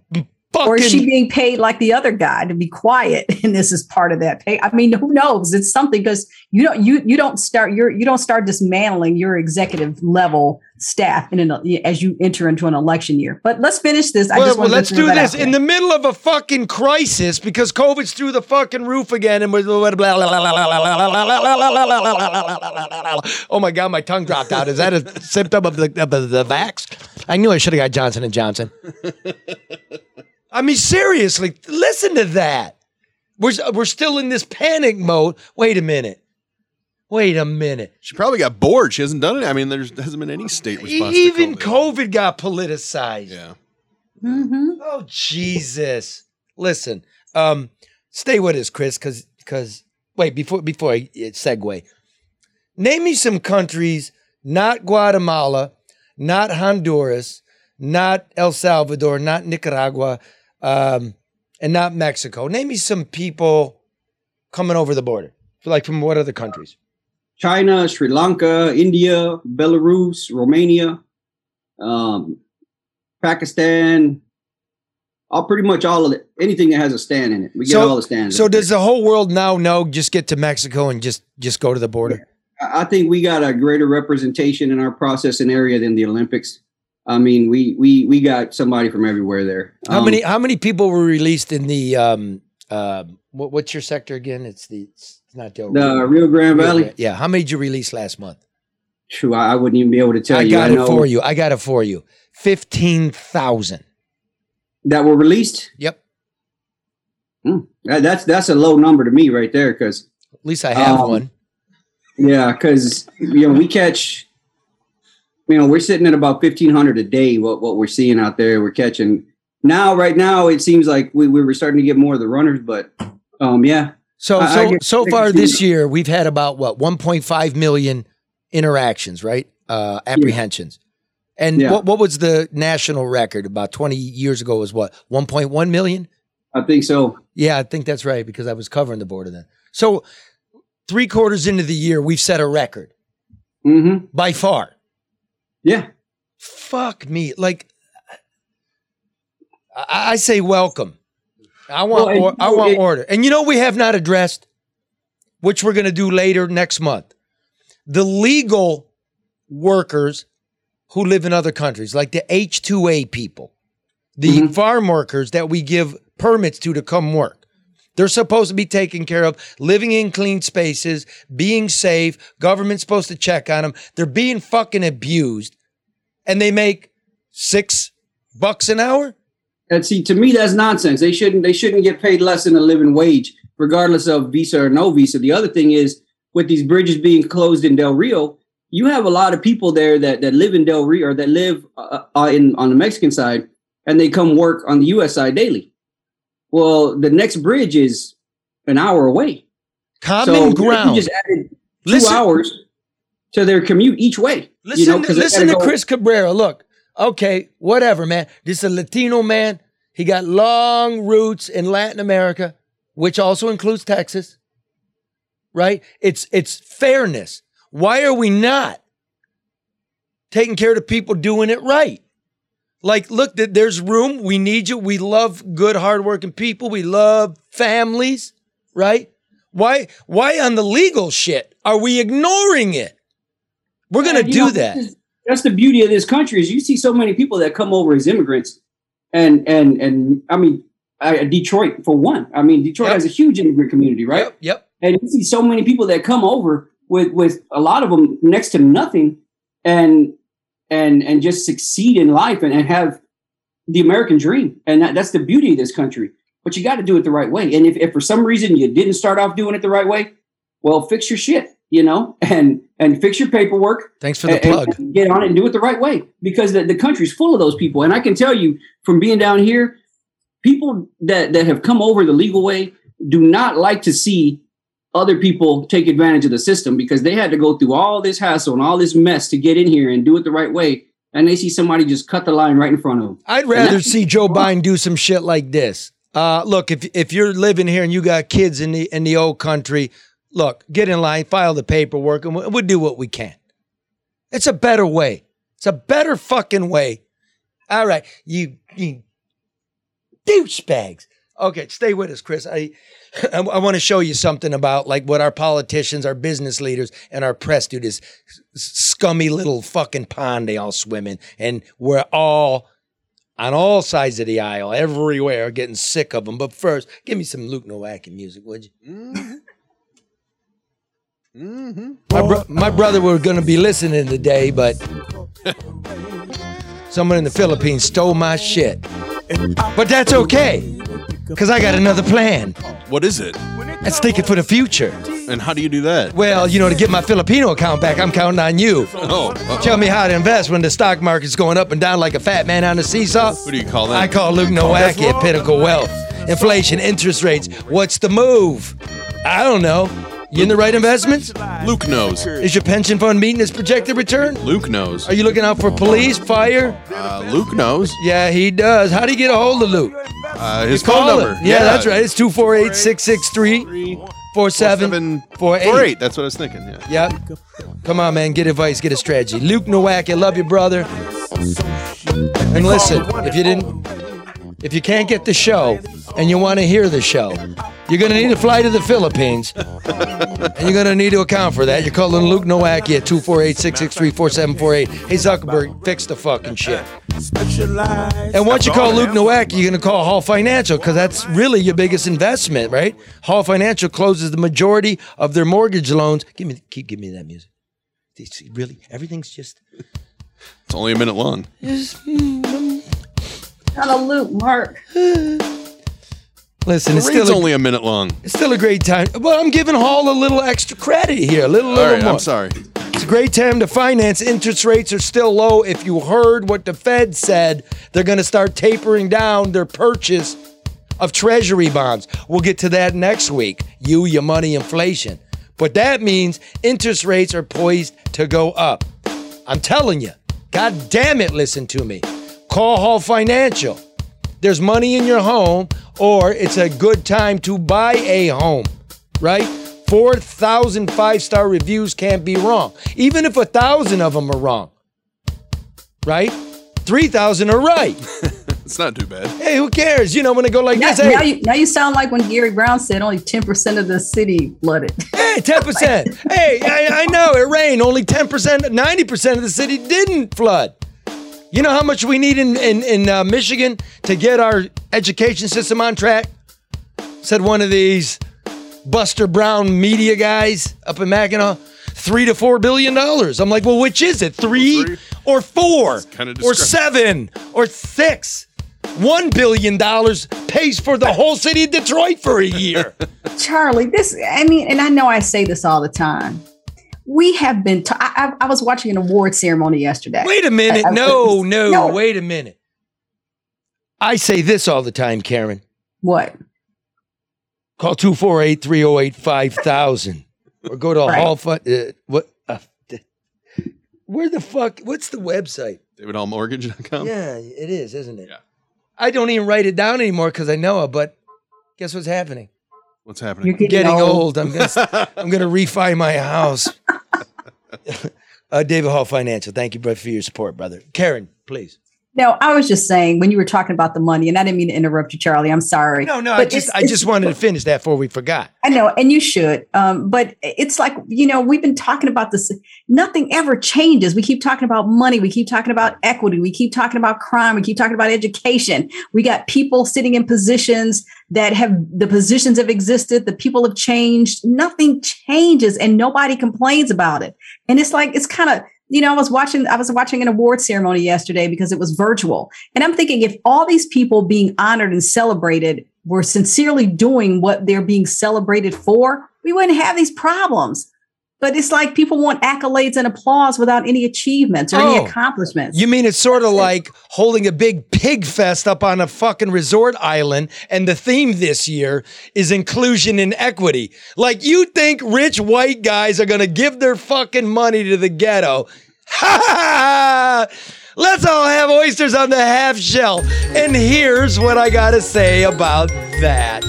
Fucking. Or is she being paid like the other guy to be quiet, and this is part of that pay? I mean, who knows? It's something because you don't you you don't start your you don't start dismantling your executive level staff in an, as you enter into an election year. But let's finish this. I well, just well let's do this in the middle of a fucking crisis because COVID's through the fucking roof again, and we're oh my god, my tongue dropped out. Is that a symptom of the of the, the vax? I knew I should have got Johnson and Johnson. I mean, seriously, listen to that. We're we're still in this panic mode. Wait a minute. Wait a minute. She probably got bored. She hasn't done it. I mean, there's hasn't been any state response. to Even COVID. COVID got politicized. Yeah. Mhm. Oh Jesus! Listen, um, stay with us, Chris, because because wait before before I uh, segue. Name me some countries, not Guatemala, not Honduras, not El Salvador, not Nicaragua, um, and not Mexico. Name me some people coming over the border, like from what other countries? China, Sri Lanka, India, Belarus, Romania, um, Pakistan, all pretty much all of it. Anything that has a stand in it, we get all the stands. so does the whole world now know? Just get to Mexico and just just go to the border. I I think we got a greater representation in our processing area than the Olympics. I mean, we we we got somebody from everywhere there. How Um, many how many people were released in the um uh what, what's your sector again? It's the it's not Del The Rio Grande Valley. Grande. Yeah, how many did you release last month? True, I, I wouldn't even be able to tell I you. got I got it for you. I got it for you. Fifteen thousand. that were released. Yep. That- that's that's a low number to me right there. Because At least I have Um, one. yeah, because you know we catch. You know, we're sitting at about fifteen hundred a day. What what we're seeing out there, we're catching now. Right now, it seems like we, we were starting to get more of the runners, but um, yeah. So I- I so get- so far this that. year we've had about what 1.5 million interactions, right? Uh apprehensions. And Yeah. what what was the national record about 20 years ago was what? 1.1 million? I think so. Yeah, I think that's right because I was covering the border then. So three quarters into the year, we've set a record Mm-hmm. by far. Yeah. Fuck me. Like I, I say welcome. I want Well, or, I want it- order. And you know we have not addressed, which we're gonna do later next month. The legal workers who live in other countries, like the H2A people, the Mhm. farm workers that we give permits to to come work. They're supposed to be taken care of, living in clean spaces, being safe. Government's supposed to check on them. They're being fucking abused, and they make six bucks an hour. And see, to me, that's nonsense. They shouldn't. They shouldn't get paid less than a living wage, regardless of visa or no visa. The other thing is, with these bridges being closed in Del Rio, you have a lot of people there that, that live in Del Rio or that live uh, uh, in on the Mexican side, and they come work on the U.S. side daily. Well, the next bridge is an hour away. Common so ground. You just added two Listen- hours to their commute each way. Listen, you know, to, listen go- Chris Cabrera. Look, okay, whatever, man. This is a Latino man. He got long roots in Latin America, which also includes Texas. Right? It's it's fairness. Why are we not taking care of the people doing it right? Like, look, th- there's room. We need you. We love good, hardworking people. We love families, right? Why? Why on the legal shit are we ignoring it? We're gonna do know, that. That's the beauty of this country is you see so many people that come over as immigrants, and and and I mean, uh, Detroit for one. I mean, Detroit Yep. has a huge immigrant community, right? Yep. Yep. and you see so many people that come over with with a lot of them next to nothing and and and just succeed in life and, and have the american dream and that, that's the beauty of this country but you got to do it the right way and if, if for some reason you didn't start off doing it the right way well fix your shit you know and and fix your paperwork Thanks for the and- and plug. get on it and do it the right way because the, the country's full of those people and i can tell you from being down here people that that have come over the legal way do not like to see other people take advantage of the system because they had to go through all this hassle and all this mess to get in here and do it the right way and they see somebody just cut the line right in front of them I'd rather see Joe Biden do some shit like this. Uh, look, if if you're living here and you got kids in the in the old country, look, get in line, file the paperwork, and we'll, do what we can. It's a better way. It's a better fucking way. All right, you you douchebags. Okay, stay with us, Chris. I I, want to show you something about like what our politicians, our business leaders, and our press do. This scummy little fucking pond they all swim in, and we're all on all sides of the aisle, everywhere, getting sick of them. But first, give me some Luke Nowacki music, would you? Mm-hmm. Mm-hmm. My, bro- my brother were going to be listening today, but someone in the Philippines stole my shit. But that's okay, because I got another plan. What is it? Let's think it for the future. And how do you do that? Well, you know, to get my Filipino account back, I'm counting on you. Oh, uh-oh. Tell me how to invest when the stock market's going up and down like a fat man on a seesaw. What do you call that? I call Luke Nowacki at Pinnacle Wealth. Inflation, interest rates. What's the move? I don't know. You in the right investments? Luke knows. Is your pension fund meeting its projected return? Luke knows. Are you looking out for police, fire? Uh, Luke knows. Yeah, he does. How do you get a hold of Luke? Uh, his phone number. Yeah, that's right. It's 248 663 4748. That's what I was thinking. Yeah. Yep. Come on, man. Get advice. Get a strategy. Luke Nowak, I love you, brother. And listen, if you didn't, if you can't get the show and you want to hear the show, you're gonna need to fly to the Philippines, and you're gonna need to account for that. You're calling Luke Nowacki at 248-663-4748. Hey Zuckerberg, fix the fucking shit. And once you call Luke Nowacki, you're gonna call Hall Financial because that's really your biggest investment, right? Hall Financial closes the majority of their mortgage loans. Give me, keep giving me that music. It's really, everything's just. It's only a minute long. Mm, mm. Hello, loop, Mark. Listen, it's It's still a, only a minute long. it's still a great time. Well, I'm giving Hall a little extra credit here, a little, All little right. more. I'm sorry. It's a great time to finance. Interest rates are still low. If you heard what the Fed said, they're going to start tapering down their purchase of treasury bonds. We'll get to that next week. You, your money, inflation. But that means interest rates are poised to go up. I'm telling you. God damn it, listen to me. Call Hall Financial. There's money in your home, or it's a good time to buy a home, right? 4,000 five star reviews can't be wrong, even if a thousand of them are wrong, right? 3,000 are right. It's not too bad. hey, who cares? You know, when I go like Now, this, hey, now you now you sound like when Gary Brown said only 10% of the city flooded. Hey, 10%. hey, I, I know it rained. Only 10%, 90% of the city didn't flood. You know how much we need in, in, in uh, Michigan to get our education system on track? Said one of these Buster Brown media guys up in Mackinac. Three to four billion dollars. I'm like, well, which is it? Three Three. or four kinda or seven or six? One billion dollars pays for the whole city of Detroit for a year. Charlie, this, I mean, and I know I say this all the time. We have been, t- I, I I was watching an award ceremony yesterday. Wait a minute. I- I- No, no, No. wait a minute. I say this all the time, Karen. What? Call 248 308 5000 or go to Right. Hall Fund. Uh, what? Uh, th- where the fuck? What's the website? DavidHallMortgage.com. Yeah, it is, isn't it? Yeah. I don't even write it down anymore because I know it, but guess what's happening? What's happening? You're getting, Getting old. I'm gonna I'm gonna refi my house. uh, David Hall Financial. Thank you, brother, for your support, brother. Karen, please. No, I was just saying when you were talking about the money, and I didn't mean to interrupt you, Charlie. I'm sorry. No, no, I just I just wanted to finish that before we forgot. I know, and you should. Um, but it's like, you know, we've been talking about this. Nothing ever changes. We keep talking about money. We keep talking about equity. We keep talking about crime. We keep talking about education. We got people sitting in positions that have the positions have existed. The people have changed. Nothing changes and nobody complains about it. And it's like, it's kind of, you know, I was watching, I was watching an award ceremony yesterday because it was virtual. And I'm thinking if all these people being honored and celebrated were sincerely doing what they're being celebrated for, we wouldn't have these problems. But it's like people want accolades and applause without any achievements or Oh. any accomplishments. You mean it's sort of like holding a big pig fest up on a fucking resort island, and the theme this year is inclusion and equity. Like you think rich white guys are gonna give their fucking money to the ghetto? Ha ha ha! Let's all have oysters on the half shell. And here's what I gotta say about that.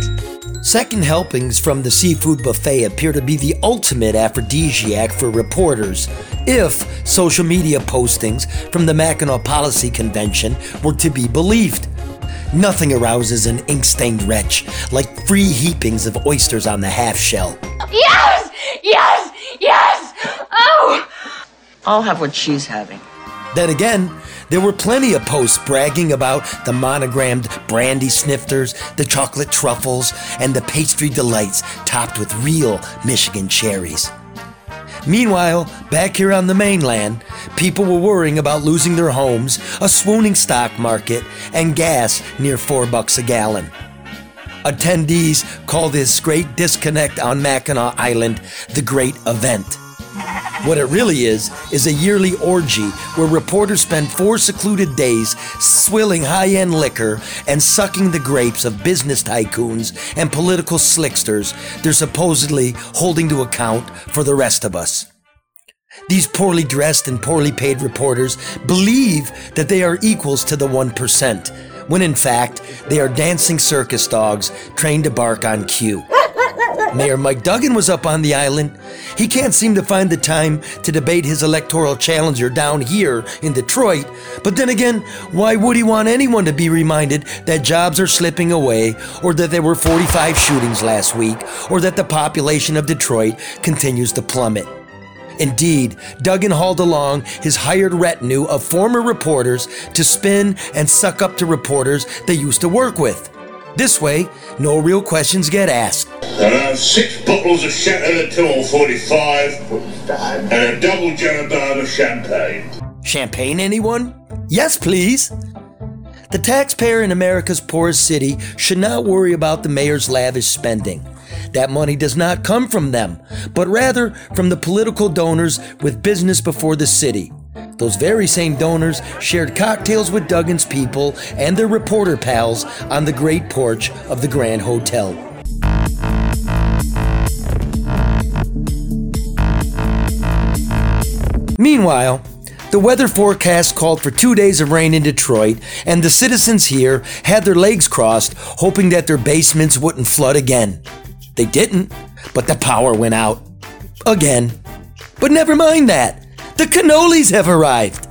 Second helpings from the seafood buffet appear to be the ultimate aphrodisiac for reporters if social media postings from the Mackinac Policy Convention were to be believed. Nothing arouses an ink stained wretch like free heapings of oysters on the half shell. Yes! Yes! Yes! Oh! I'll have what she's having. Then again, there were plenty of posts bragging about the monogrammed brandy snifters, the chocolate truffles, and the pastry delights topped with real Michigan cherries. Meanwhile, back here on the mainland, people were worrying about losing their homes, a swooning stock market, and gas near four bucks a gallon. Attendees call this great disconnect on Mackinac Island the Great Event. What it really is, is a yearly orgy where reporters spend four secluded days swilling high end liquor and sucking the grapes of business tycoons and political slicksters they're supposedly holding to account for the rest of us. These poorly dressed and poorly paid reporters believe that they are equals to the 1%, when in fact they are dancing circus dogs trained to bark on cue. Mayor Mike Duggan was up on the island. He can't seem to find the time to debate his electoral challenger down here in Detroit. But then again, why would he want anyone to be reminded that jobs are slipping away, or that there were 45 shootings last week, or that the population of Detroit continues to plummet? Indeed, Duggan hauled along his hired retinue of former reporters to spin and suck up to reporters they used to work with. This way, no real questions get asked. I'll have six bottles of Chateau 245 and a double Jabard of champagne. Champagne, anyone? Yes, please. The taxpayer in America's poorest city should not worry about the mayor's lavish spending. That money does not come from them, but rather from the political donors with business before the city. Those very same donors shared cocktails with Duggan's people and their reporter pals on the great porch of the Grand Hotel. Meanwhile, the weather forecast called for two days of rain in Detroit, and the citizens here had their legs crossed, hoping that their basements wouldn't flood again. They didn't, but the power went out. Again. But never mind that. The cannolis have arrived.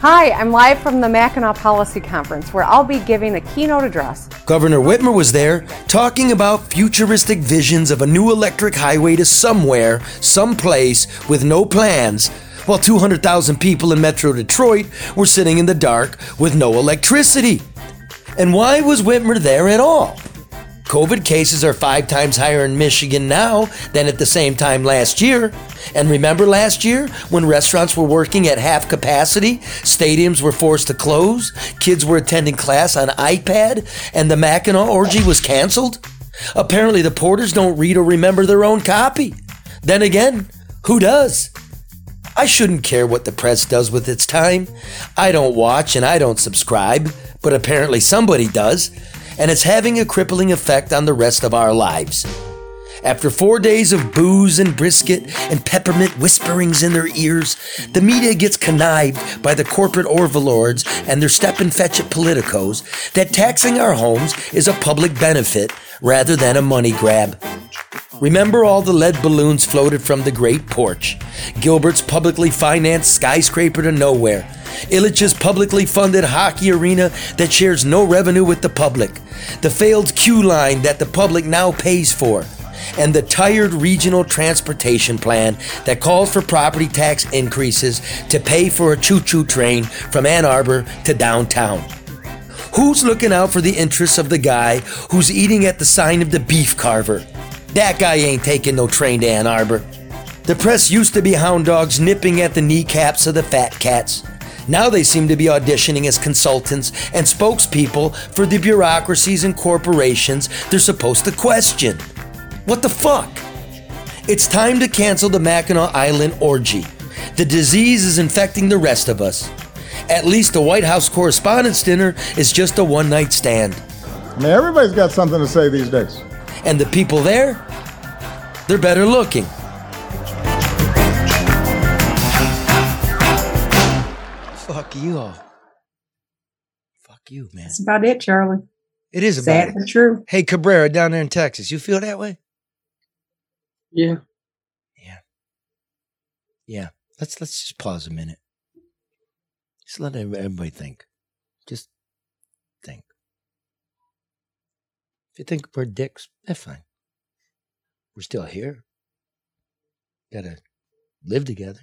Hi, I'm live from the Mackinac Policy Conference where I'll be giving a keynote address. Governor Whitmer was there talking about futuristic visions of a new electric highway to somewhere, someplace, with no plans, while 200,000 people in Metro Detroit were sitting in the dark with no electricity. And why was Whitmer there at all? COVID cases are five times higher in Michigan now than at the same time last year. And remember last year when restaurants were working at half capacity, stadiums were forced to close, kids were attending class on iPad, and the Mackinac orgy was canceled? Apparently, the porters don't read or remember their own copy. Then again, who does? I shouldn't care what the press does with its time. I don't watch and I don't subscribe, but apparently somebody does, and it's having a crippling effect on the rest of our lives. After four days of booze and brisket and peppermint whisperings in their ears, the media gets connived by the corporate overlords and their step and fetch it politicos that taxing our homes is a public benefit rather than a money grab. Remember all the lead balloons floated from the great porch, Gilbert's publicly financed skyscraper to nowhere, Ilitch's publicly funded hockey arena that shares no revenue with the public, the failed QLine that the public now pays for, and the tired regional transportation plan that calls for property tax increases to pay for a choo choo train from Ann Arbor to downtown. Who's looking out for the interests of the guy who's eating at the sign of the beef carver? That guy ain't taking no train to Ann Arbor. The press used to be hound dogs nipping at the kneecaps of the fat cats. Now they seem to be auditioning as consultants and spokespeople for the bureaucracies and corporations they're supposed to question. What the fuck? It's time to cancel the Mackinac Island orgy. The disease is infecting the rest of us. At least the White House Correspondents' Dinner is just a one night stand. I mean, everybody's got something to say these days. And the people there, they're better looking. Fuck you all. Fuck you, man. That's about it, Charlie. It is about Sad it. but true. Hey, Cabrera down there in Texas, you feel that way? Yeah. Yeah. Yeah. Let's let's just pause a minute. Just let everybody think. Just think. If you think we're dicks, that's fine. We're still here. Gotta live together.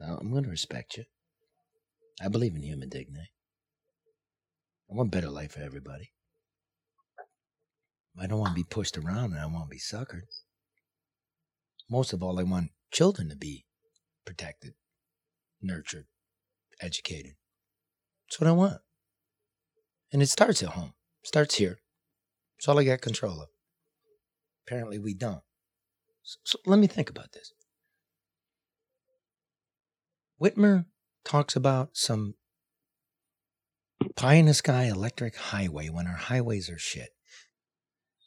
I'm gonna respect you. I believe in human dignity. I want a better life for everybody. I don't want to be pushed around and I want to be suckered. Most of all, I want children to be protected, nurtured, educated. That's what I want. And it starts at home, starts here. It's all I got control of. Apparently, we don't. So, so let me think about this. Whitmer talks about some pie in the sky electric highway when our highways are shit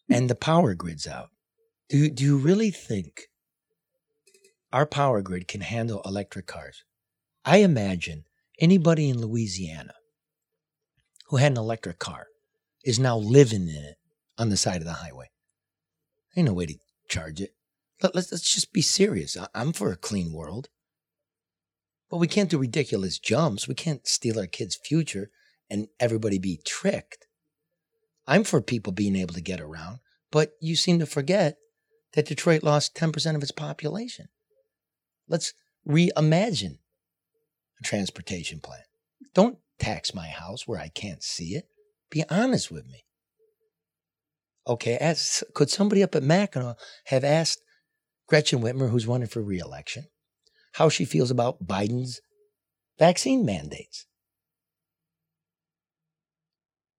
and the power grid's out. Do, do you really think our power grid can handle electric cars? I imagine anybody in Louisiana who had an electric car is now living in it on the side of the highway. Ain't no way to charge it. Let, let's, let's just be serious. I, I'm for a clean world. But we can't do ridiculous jumps. We can't steal our kids' future and everybody be tricked. I'm for people being able to get around, but you seem to forget that Detroit lost 10% of its population. Let's reimagine a transportation plan. Don't tax my house where I can't see it. Be honest with me. Okay, as, could somebody up at Mackinac have asked Gretchen Whitmer, who's running for reelection, how she feels about Biden's vaccine mandates?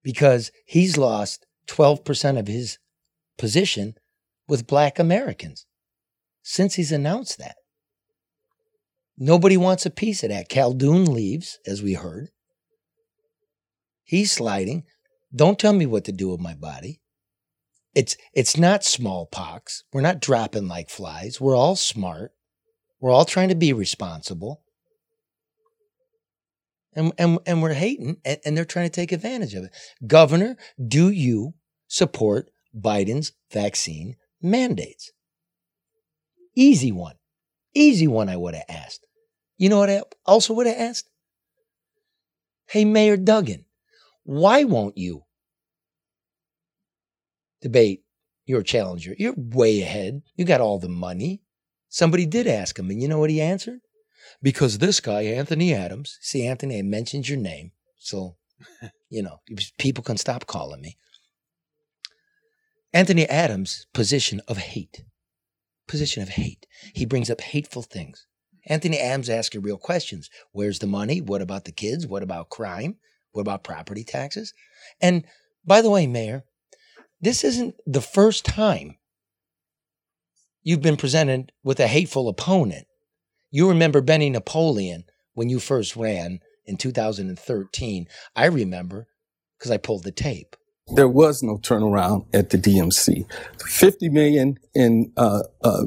Because he's lost 12% of his position with black Americans since he's announced that. Nobody wants a piece of that. Khaldun leaves, as we heard. He's sliding. Don't tell me what to do with my body. It's it's not smallpox. We're not dropping like flies. We're all smart. We're all trying to be responsible. And and, and we're hating and, and they're trying to take advantage of it. Governor, do you support Biden's vaccine mandates? Easy one. Easy one I would have asked. You know what I also would have asked? Hey, Mayor Duggan, why won't you debate your challenger? You're way ahead. You got all the money. Somebody did ask him, and you know what he answered? Because this guy, Anthony Adams, see, Anthony, I mentioned your name, so, you know, people can stop calling me. Anthony Adams' position of hate. Position of hate. He brings up hateful things. Anthony Adams asking real questions. Where's the money? What about the kids? What about crime? What about property taxes? And by the way, Mayor, this isn't the first time you've been presented with a hateful opponent. You remember Benny Napoleon when you first ran in 2013. I remember because I pulled the tape. There was no turnaround at the DMC. 50 million in uh, uh,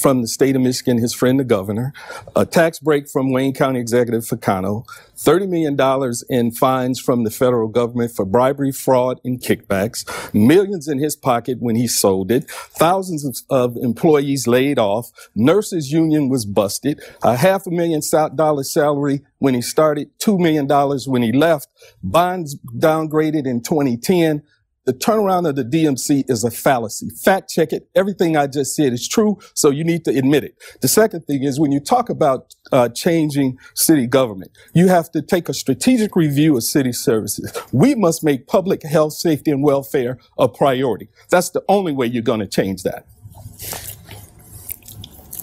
from the state of Michigan, his friend the governor, a tax break from Wayne County Executive Ficano, $30 million in fines from the federal government for bribery, fraud, and kickbacks, millions in his pocket when he sold it, thousands of, of employees laid off, nurses union was busted, a half a million dollar salary when he started, $2 million when he left, bonds downgraded in 2010, the turnaround of the DMC is a fallacy. Fact check it. Everything I just said is true, so you need to admit it. The second thing is when you talk about uh, changing city government, you have to take a strategic review of city services. We must make public health, safety, and welfare a priority. That's the only way you're going to change that.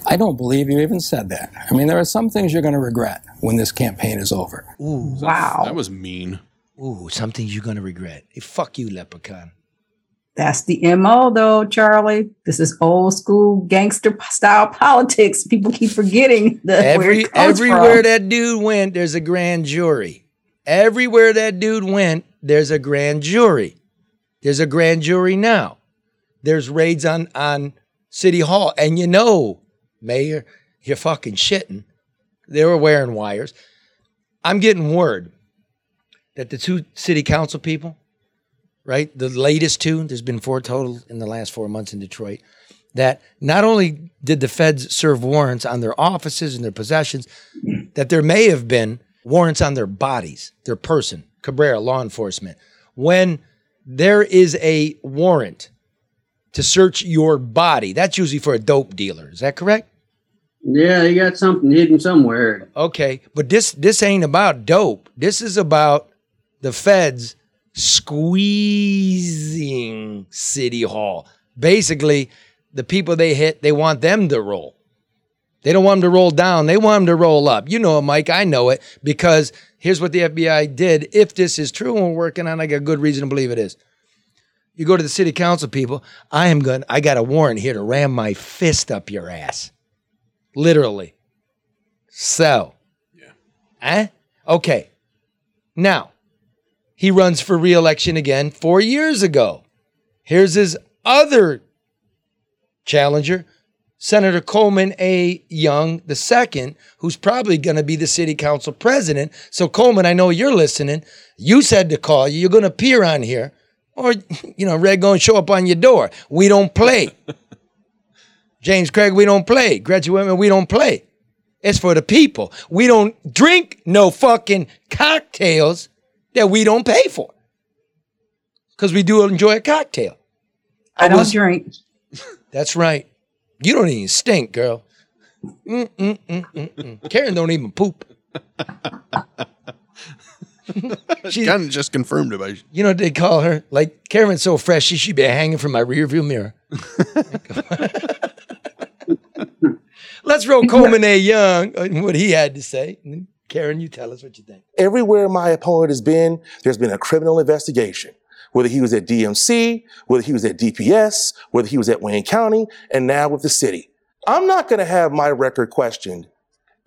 I don't believe you even said that. I mean, there are some things you're going to regret when this campaign is over. Ooh, Wow. That was mean. Ooh, some things you're gonna regret. Hey, fuck you, leprechaun. That's the MO though, Charlie. This is old school gangster style politics. People keep forgetting the where Every everywhere from. that dude went, there's a grand jury. Everywhere that dude went, there's a grand jury. There's a grand jury now. There's raids on on City Hall, and you know, Mayor, you're fucking shitting. They were wearing wires. I'm getting word that the two city council people, right, the latest two, there's been four total in the last four months in Detroit, that not only did the feds serve warrants on their offices and their possessions, that there may have been warrants on their bodies, their person, Cabrera, law enforcement. When there is a warrant to search your body, that's usually for a dope dealer. Is that correct? Yeah, you got something hidden somewhere. Okay, but this this ain't about dope. This is about the feds squeezing City Hall. Basically, the people they hit, they want them to roll. They don't want them to roll down. They want them to roll up. You know it, Mike. I know it because here's what the FBI did. If this is true and we're working on, it, I got good reason to believe it is. You go to the city council people. I am going. I got a warrant here to ram my fist up your ass, literally. So, yeah. Eh? Okay. Now, he runs for reelection again four years ago. Here's his other challenger, Senator Coleman A. Young II, who's probably going to be the city council president. So, Coleman, I know you're listening. You said to call you. You're going to appear on here, or, you know, Red going to show up on your door. We don't play. James Craig, we don't play. Gretchen Whitmer, we don't play. It's for the people. We don't drink no fucking cocktails that we don't pay for. Because we do enjoy a cocktail. I don't was- drink. That's right. You don't even stink, girl. Mm, mm, mm. Karen don't even poop. She- kind of just confirmed it by You know what they call her? Like Karen's so fresh, she should be hanging from my rearview mirror. Let's roll Coleman A. Young, uh, what he had to say. Karen, you tell us what you think. Everywhere my opponent has been, there's been a criminal investigation. Whether he was at DMC, whether he was at DPS, whether he was at Wayne County, and now with the city. I'm not going to have my record questioned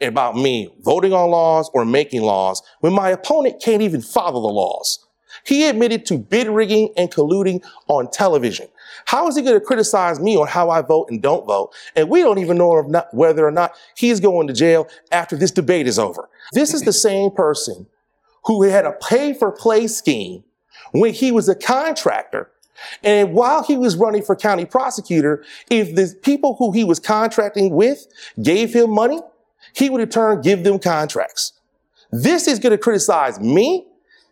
about me voting on laws or making laws when my opponent can't even follow the laws. He admitted to bid rigging and colluding on television. How is he going to criticize me on how I vote and don't vote? And we don't even know not, whether or not he's going to jail after this debate is over. This is the same person who had a pay for play scheme when he was a contractor. And while he was running for county prosecutor, if the people who he was contracting with gave him money, he would in turn give them contracts. This is going to criticize me.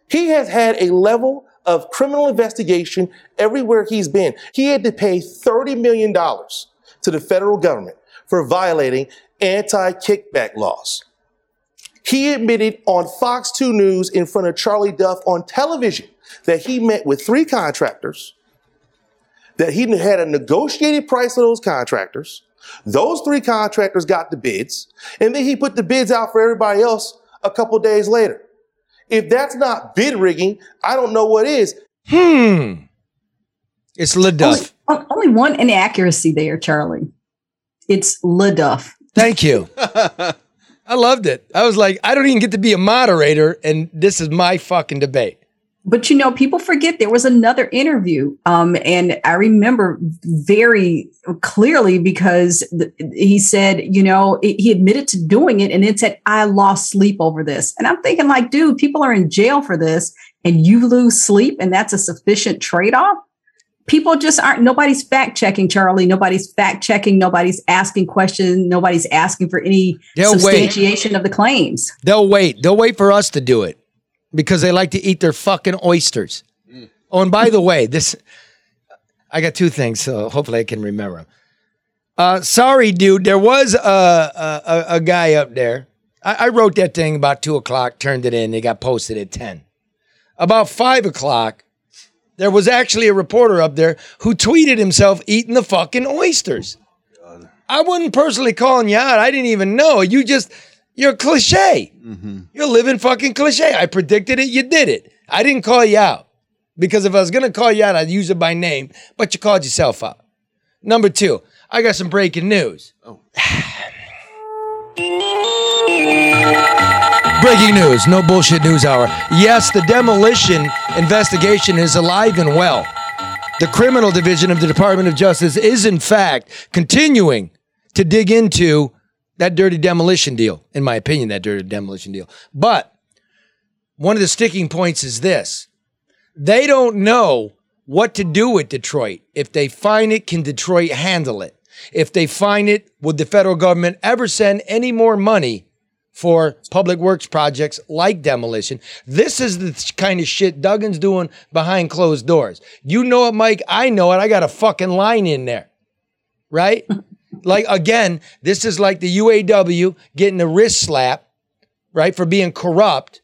He has had a level of criminal investigation everywhere he's been. He had to pay $30 million to the federal government for violating anti-kickback laws. He admitted on Fox 2 News in front of Charlie Duff on television that he met with three contractors, that he had a negotiated price of those contractors. Those three contractors got the bids, and then he put the bids out for everybody else a couple days later. If that's not bid rigging, I don't know what is. Hmm. It's LeDuff. Only, only one inaccuracy there, Charlie. It's LeDuff. Thank you. I loved it. I was like, I don't even get to be a moderator, and this is my fucking debate. But you know, people forget there was another interview, um, and I remember very clearly because th- he said, you know, it- he admitted to doing it, and then said, "I lost sleep over this." And I'm thinking, like, dude, people are in jail for this, and you lose sleep, and that's a sufficient trade off. People just aren't. Nobody's fact checking, Charlie. Nobody's fact checking. Nobody's asking questions. Nobody's asking for any They'll wait. substantiation of the claims. They'll wait. They'll wait for us to do it because they like to eat their fucking oysters. Oh, and by the way, this I got two things, so hopefully I can remember 'em. Uh, sorry, dude. There was a a, a, guy up there. I, I wrote that thing about two o'clock, turned it in. It got posted at ten. About five o'clock, there was actually a reporter up there who tweeted himself eating the fucking oysters. I wasn't personally calling you out. I didn't even know. You just you're a cliche. Mm-hmm. You're living fucking cliche. I predicted it. You did it. I didn't call you out because if I was gonna call you out, I'd use it by name. But you called yourself out. Number two, I got some breaking news. Oh. Breaking news, no bullshit news hour. Yes, the demolition investigation is alive and well. The criminal division of the Department of Justice is, in fact, continuing to dig into that dirty demolition deal. In my opinion, that dirty demolition deal. But one of the sticking points is this they don't know what to do with Detroit. If they find it, can Detroit handle it? If they find it, would the federal government ever send any more money for public works projects like demolition? This is the kind of shit Duggan's doing behind closed doors. You know it, Mike. I know it. I got a fucking line in there, right? like, again, this is like the UAW getting a wrist slap, right, for being corrupt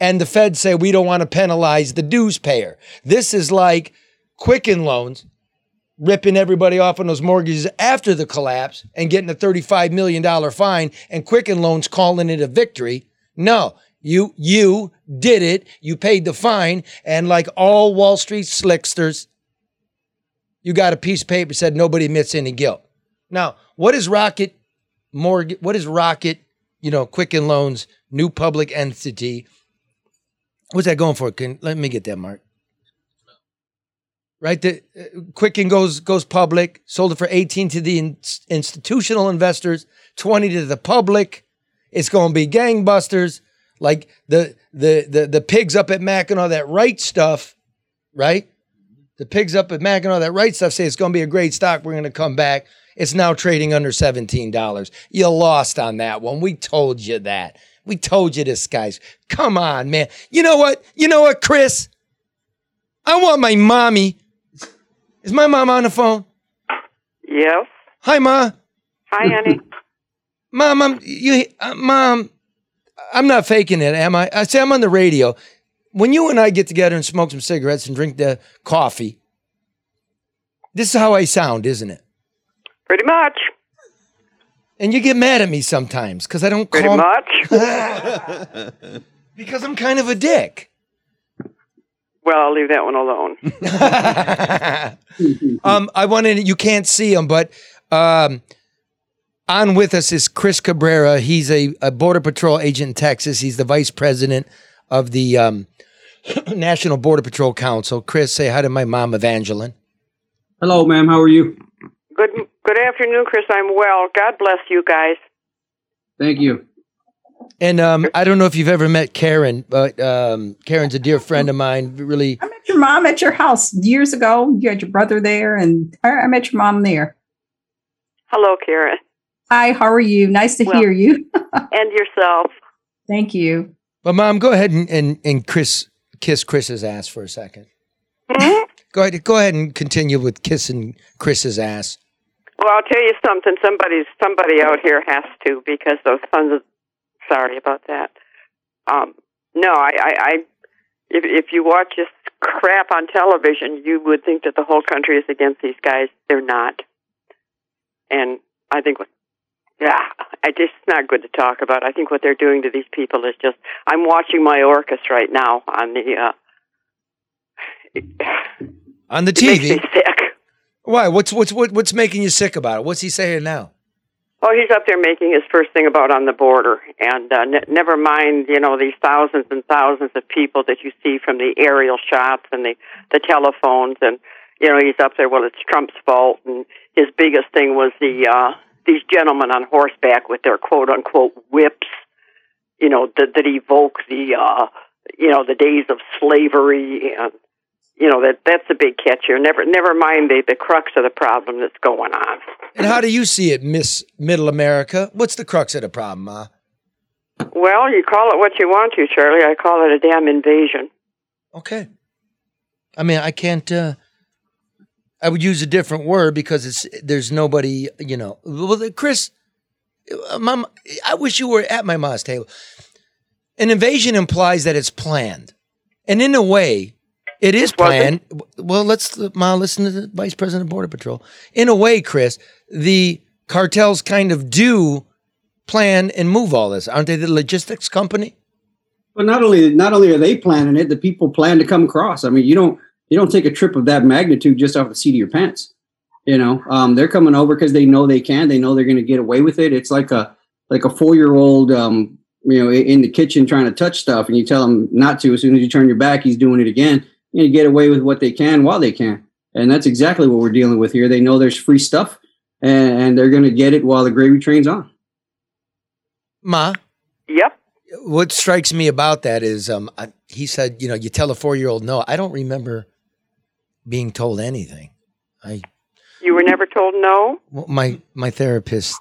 and the feds say we don't want to penalize the dues payer. This is like Quicken Loans ripping everybody off on those mortgages after the collapse and getting a $35 million fine and Quicken Loans calling it a victory. No, you you did it. You paid the fine and like all Wall Street slicksters, you got a piece of paper that said nobody admits any guilt. Now, what is Rocket Mortgage? What is Rocket, you know, Quicken Loans new public entity? What's that going for? Can let me get that, Mark. Right, the uh, Quicken goes goes public. Sold it for eighteen to the in- institutional investors, twenty to the public. It's going to be gangbusters, like the the the the pigs up at Mackinac that write stuff, right? The pigs up at Mackinac that write stuff say it's going to be a great stock. We're going to come back. It's now trading under seventeen dollars. You lost on that one. We told you that. We told you this, guys. Come on, man. You know what? You know what, Chris? I want my mommy. Is my mom on the phone? Yes. Hi, ma. Hi, honey. Mom, I'm you. Uh, Mom, I'm not faking it, am I? I say I'm on the radio. When you and I get together and smoke some cigarettes and drink the coffee, this is how I sound, isn't it? Pretty much. And you get mad at me sometimes because I don't Pretty call much. because I'm kind of a dick. Well, I'll leave that one alone. um, I wanted you can't see him, but um, on with us is Chris Cabrera. He's a, a border patrol agent in Texas. He's the vice president of the um, National Border Patrol Council. Chris, say hi to my mom, Evangeline. Hello, ma'am. How are you? Good good afternoon, Chris. I'm well. God bless you guys. Thank you. And um, I don't know if you've ever met Karen, but um, Karen's a dear friend of mine. Really, I met your mom at your house years ago. You had your brother there, and I, I met your mom there. Hello, Karen. Hi, how are you? Nice to Well- hear you. And yourself. Thank you. but mom, go ahead and, and, and Chris kiss Chris's ass for a second. Go ahead, go ahead and continue with kissing Chris's ass. Well, I'll tell you something. Somebody's somebody out here has to because those sons of. Sorry about that. Um, no, I, I, I if if you watch this crap on television, you would think that the whole country is against these guys. They're not. And I think, what- yeah, I just it's not good to talk about. I think what they're doing to these people is just. I'm watching Mayorkas right now on the. Uh, On the TV. Why? What's what's what, what's making you sick about it? What's he saying now? Oh, he's up there making his first thing about on the border, and uh, ne- never mind, you know, these thousands and thousands of people that you see from the aerial shots and the the telephones, and you know, he's up there. Well, it's Trump's fault, and his biggest thing was the uh, these gentlemen on horseback with their quote unquote whips, you know, that that evoke the uh, you know the days of slavery, and you know that that's a big catch here. Never never mind the the crux of the problem that's going on. And how do you see it, Miss Middle America? What's the crux of the problem, Ma? Well, you call it what you want to, Charlie. I call it a damn invasion. Okay. I mean, I can't. Uh, I would use a different word because it's there's nobody. You know, well, Chris, uh, mom, I wish you were at my mom's table. An invasion implies that it's planned, and in a way, it is planned. Well, let's, Ma, listen to the Vice President of Border Patrol. In a way, Chris, the cartels kind of do plan and move all this, aren't they? The logistics company. But not only not only are they planning it, the people plan to come across. I mean, you don't you don't take a trip of that magnitude just off the seat of your pants. You know, um, they're coming over because they know they can. They know they're going to get away with it. It's like a like a four year old, um, you know, in the kitchen trying to touch stuff, and you tell him not to. As soon as you turn your back, he's doing it again. You know, get away with what they can while they can, and that's exactly what we're dealing with here. They know there's free stuff, and, and they're going to get it while the gravy train's on. Ma. Yep. What strikes me about that is, um, I, he said, you know, you tell a four year old no. I don't remember being told anything. I You were never told no. well, my my therapist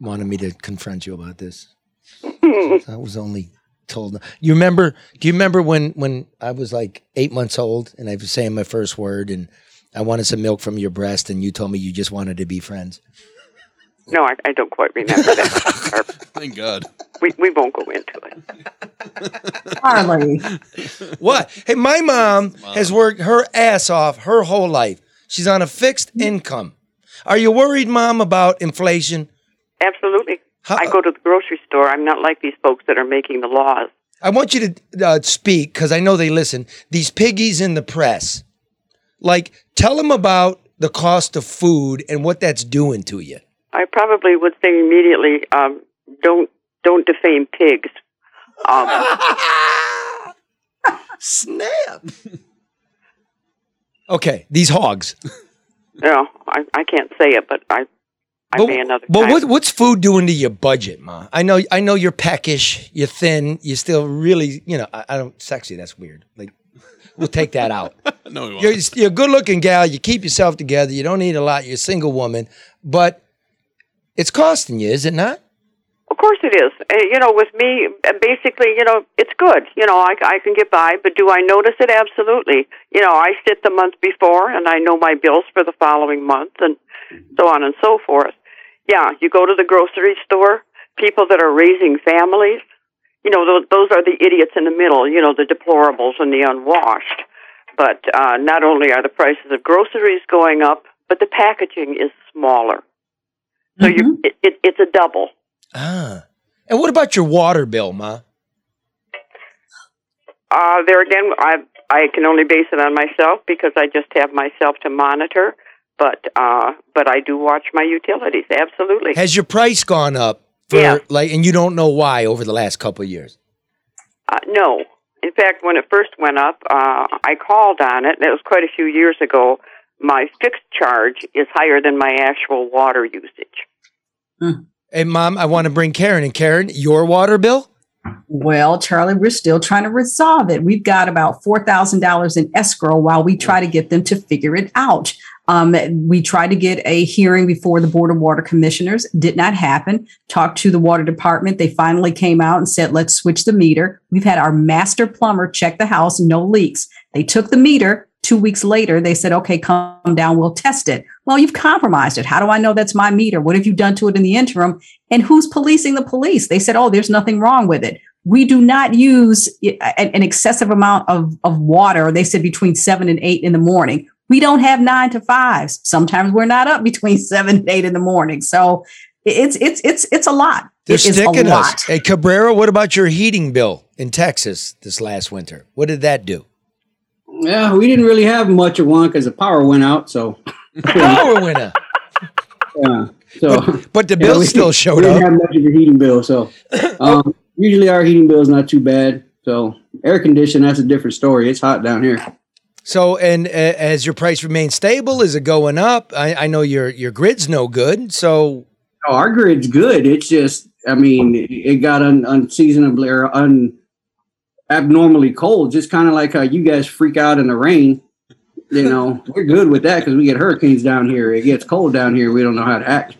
wanted me to confront you about this. I was only told. no. You remember? Do you remember when when I was like eight months old and I was saying my first word and I wanted some milk from your breast and you told me you just wanted to be friends? No, I, I don't quite remember that. Thank God. we we won't go into it. Harley. What? Hey, my mom has worked her ass off her whole life. She's on a fixed income. Are you worried, mom, about inflation? Absolutely. I go to the grocery store. I'm not like these folks that are making the laws. I want you to uh, speak because I know they listen. These piggies in the press, like, tell them about the cost of food and what that's doing to you. I probably would say immediately, um, don't don't defame pigs. Um, Snap. Okay, these hogs. no, I, I can't say it, but I I may another But what, what's food doing to your budget, ma? I know, I know you're peckish, you're thin, you're still really, you know, I, I don't sexy. That's weird. Like, we'll take that out. no, we won't. You're, you're a good looking gal. You keep yourself together. You don't eat a lot. You're a single woman, but it's costing you, is it not? Of course it is. Uh, you know, with me, basically, you know, it's good. You know, I, I can get by, but do I notice it? Absolutely. You know, I sit the month before and I know my bills for the following month and so on and so forth. Yeah, you go to the grocery store, people that are raising families, you know, those, those are the idiots in the middle, you know, the deplorables and the unwashed. But uh, not only are the prices of groceries going up, but the packaging is smaller. So you, it, it, it's a double. Ah. And what about your water bill, ma? Uh, there again, I I can only base it on myself because I just have myself to monitor. But uh, but I do watch my utilities. Absolutely. Has your price gone up for Yeah. like, and you don't know why over the last couple of years? Uh, no. In fact, when it first went up, uh, I called on it, and it was quite a few years ago. My fixed charge is higher than my actual water usage. Hey, mom, I want to bring Karen. And Karen, your water bill? Well, Charlie, we're still trying to resolve it. We've got about $4,000 in escrow while we try to get them to figure it out. Um, we tried to get a hearing before the Board of Water Commissioners, did not happen. Talked to the water department. They finally came out and said, let's switch the meter. We've had our master plumber check the house, no leaks. They took the meter. Two weeks later, they said, okay, come down, we'll test it. Well, you've compromised it. How do I know that's my meter? What have you done to it in the interim? And who's policing the police? They said, oh, there's nothing wrong with it. We do not use an an excessive amount of, of water. They said between seven and eight in the morning. We don't have nine to fives. Sometimes we're not up between seven and eight in the morning. So it's it's it's it's a lot. They're It is sticking a lot. us. Hey, Cabrera, what about your heating bill in Texas this last winter? What did that do? Yeah, we didn't really have much of one because the power went out. So Power went out. yeah, So, But, but the yeah, bill we- still showed we didn't have much of a heating bill, so um, usually our heating bill is not too bad. So air condition, that's a different story. It's hot down here. So, and uh, as your price remains stable, is it going up? I, I know your your grid's no good. So, Oh, our grid's good. It's just, I mean, it- it got un, unseasonably or un abnormally cold. Just kind of like how you guys freak out in the rain. You know, we're good with that because we get hurricanes down here. It gets cold down here. We don't know how to act.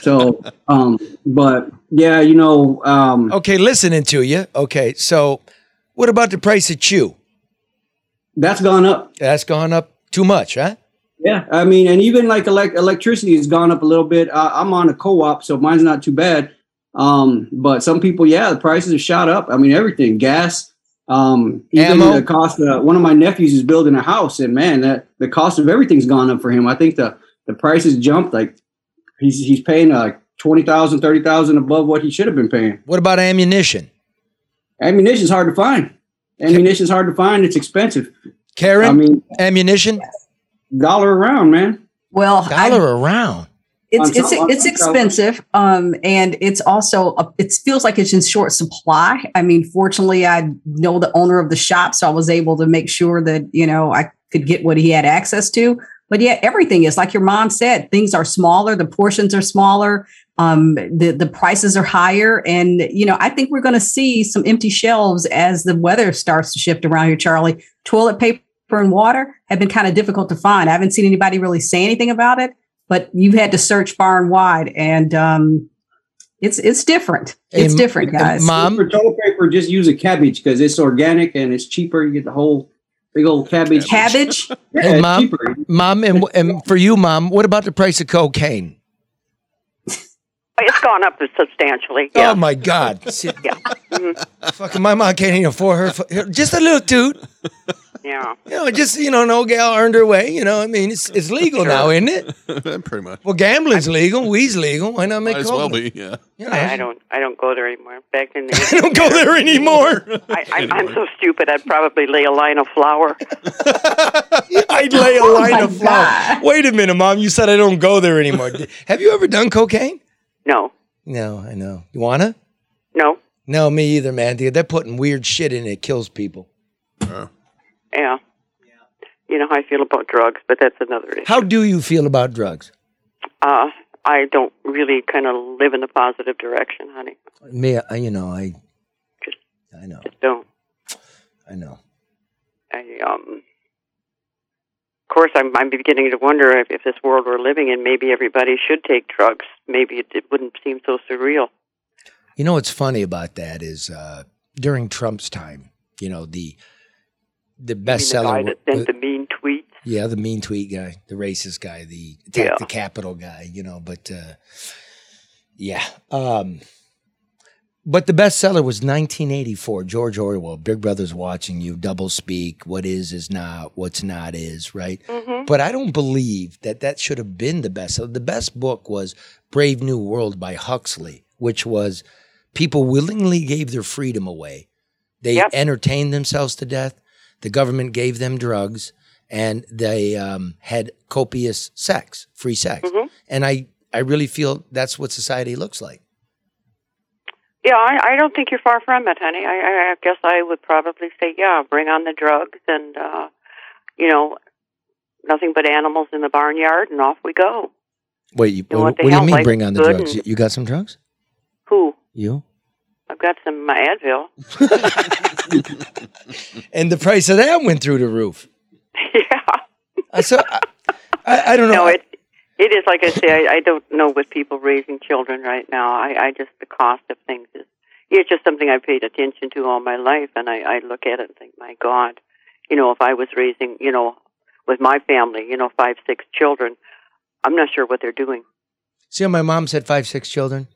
So, um, but yeah, you know, um, okay, listening to you. Okay, so what about the price of chew? That's gone up. That's gone up too much, huh? Yeah, I mean, and even like elect- electricity has gone up a little bit. Uh, I'm on a co-op, so mine's not too bad. Um, but some people, yeah, the prices have shot up. I mean, everything, gas, um, even Ammo. the cost. Uh, one of my nephews is building a house, and man, that the cost of everything's gone up for him. I think the the prices jumped. Like he's he's paying uh, like twenty thousand, thirty thousand above what he should have been paying. What about ammunition? Ammunition's hard to find. Ammunition's hard to find. It's expensive. Karen, I mean, ammunition, dollar around, man. Well, dollar around. It's it's it's expensive, um, and it's also a, it feels like it's in short supply. I mean, fortunately, I know the owner of the shop, so I was able to make sure that you know I could get what he had access to. But yeah, everything is like your mom said. Things are smaller, the portions are smaller, um, the the prices are higher, and you know I think we're going to see some empty shelves as the weather starts to shift around here. Charlie, toilet paper and water have been kind of difficult to find. I haven't seen anybody really say anything about it but you've had to search far and wide and um it's it's different it's different guys Mom, for toilet paper just use a cabbage because it's organic and it's cheaper you get the whole big old cabbage cabbage yeah, and mom, cheaper. mom, and, and for you, mom, what about the price of cocaine? It's gone up substantially. Yeah. Oh my God! See, Yeah. Mhm. fucking my mom can't even afford her. Just a little toot. Yeah. You know, just you know, no gal earned her way. You know, I mean, it's it's legal now, isn't it? Pretty much. Well, gambling's legal, weed's legal. Why not make Might as well be, yeah. I, I don't. I don't go there anymore. Back in the. I don't go there anymore. I, I, I'm so stupid. I'd probably lay a line of flour. I'd lay a oh line of flour. Wait a minute, mom. You said I don't go there anymore. Have you ever done cocaine? No. No, I know. You wanna? No. No, me either, man. Dude, They're putting weird shit in it. It kills people. Oh. Yeah. You know how I feel about drugs, but that's another issue. How do you feel about drugs? Uh, I don't really kind of live in the positive direction, honey. Me, I, you know, I, just, I know, Just don't. I know. I um. Of course, I'm I'm beginning to wonder if, if this world we're living in, maybe everybody should take drugs. Maybe it, it wouldn't seem so surreal. You know what's funny about that is uh, during Trump's time, you know the the mean, the guy bestseller. that sent the mean tweet. yeah, the mean tweet guy, the racist guy, the attack Yeah. the Capitol guy. You know, but uh, yeah. Um, but the bestseller was 1984, George Orwell, Big Brother's Watching You, Double Speak, What Is Is Not, What's Not Is, right? Mhm. But I don't believe that that should have been the bestseller. The best book was Brave New World by Huxley, which was people willingly gave their freedom away. They Yep. entertained themselves to death. The government gave them drugs, and they um, had copious sex, free sex. Mhm. And I, I really feel that's what society looks like. Yeah, I, I don't think you're far from it, honey. I, I guess I would probably say, yeah, bring on the drugs and, uh, you know, nothing but animals in the barnyard, and off we go. Wait, you, what, what do you mean bring on the drugs? you got some drugs? Who? You? I've got some uh, Advil. And the price of that went through the roof. yeah. So I, I, I don't know. No, it it is like I say. I, I don't know with people raising children right now. I, I just the cost of things is it's just something I've paid attention to all my life, and I, I look at it and think, my God, you know, if I was raising, you know, with my family, you know, five six children, I'm not sure what they're doing. See how my mom said five, six children?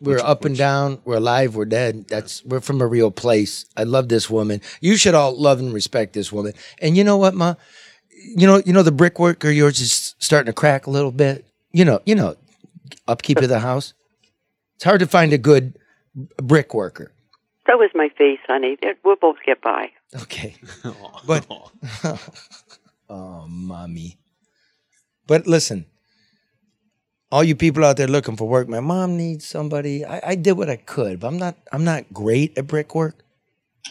We're up and down. We're alive. We're dead. That's we're from a real place. I love this woman. You should all love and respect this woman. And you know what, ma? You know, you know the brickwork of yours is starting to crack a little bit. You know, you know, upkeep of the house. It's hard to find a good brick worker. So is my face, honey. We'll both get by. Okay, but oh, mommy. But listen, all you people out there looking for work, my mom needs somebody. I, I did what I could, but I'm not I'm not great at brickwork.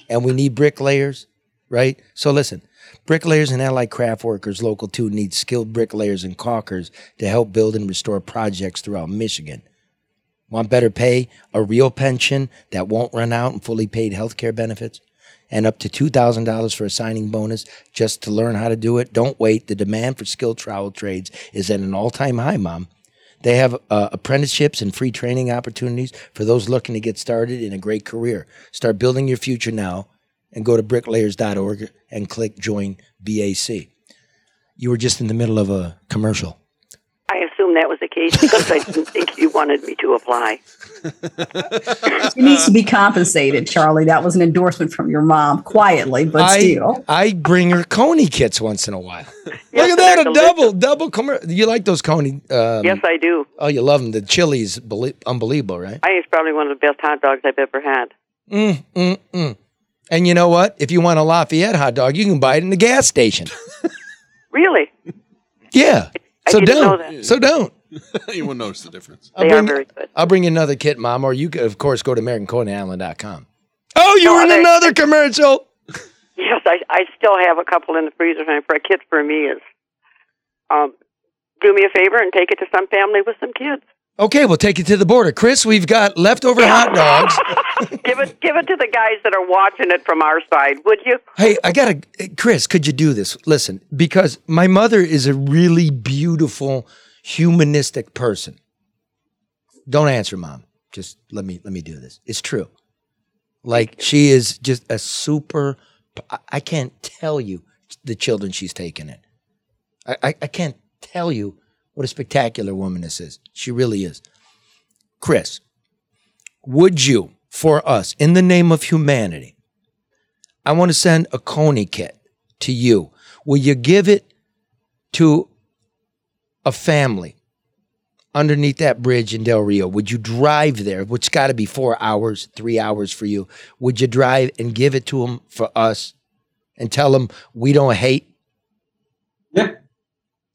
And we need bricklayers, right? So listen, bricklayers and allied craft workers local two need skilled bricklayers and caulkers to help build and restore projects throughout Michigan. Want better pay, a real pension that won't run out, and fully paid health care benefits? And up to $2,000 for a signing bonus just to learn how to do it? Don't wait. The demand for skilled travel trades is at an all time high, Mom. They have uh, apprenticeships and free training opportunities for those looking to get started in a great career. Start building your future now and go to bricklayers.org and click join BAC. You were just in the middle of a commercial. I assume that was the case because I didn't think you wanted me to apply. She needs to be compensated, Charlie. That was an endorsement from your mom, quietly, but I, still. I bring her Coney kits once in a while. Yes, Look at that, they're a double, double commercial. You like those Coney? Um, yes, I do. Oh, you love them. The chili's belie- unbelievable, right? I think it's probably one of the best hot dogs I've ever had. Mm, mm, mm. And you know what? If you want a Lafayette hot dog, you can buy it in the gas station. Really? Yeah. I so didn't don't. that. So don't. you won't notice the difference. I'll They bring, are very good. I'll bring you another kit, Mom, or you could, of course, go to AmericanConeyIsland.com. Oh, you No, were in I- another commercial. Yes, I, I still have a couple in the freezer. And for a kit for me is, um, do me a favor and take it to some family with some kids. Okay, we'll take you to the border. Chris, we've got leftover hot dogs. give it, give it to the guys that are watching it from our side, would you? Hey, I gotta, Chris, could you do this? Listen, because my mother is a really beautiful, humanistic person. Don't answer, mom. Just let me let me do this. It's true. Like she is just a super. I- I can't tell you the children she's taken in. I, I, I can't tell you what a spectacular woman this is. She really is. Chris, would you, for us, in the name of humanity, I want to send a Coney kit to you. Will you give it to a family underneath that bridge in Del Rio? Would you drive there, which got to be four hours, three hours for you? Would you drive and give it to them for us and tell them we don't hate? Yeah.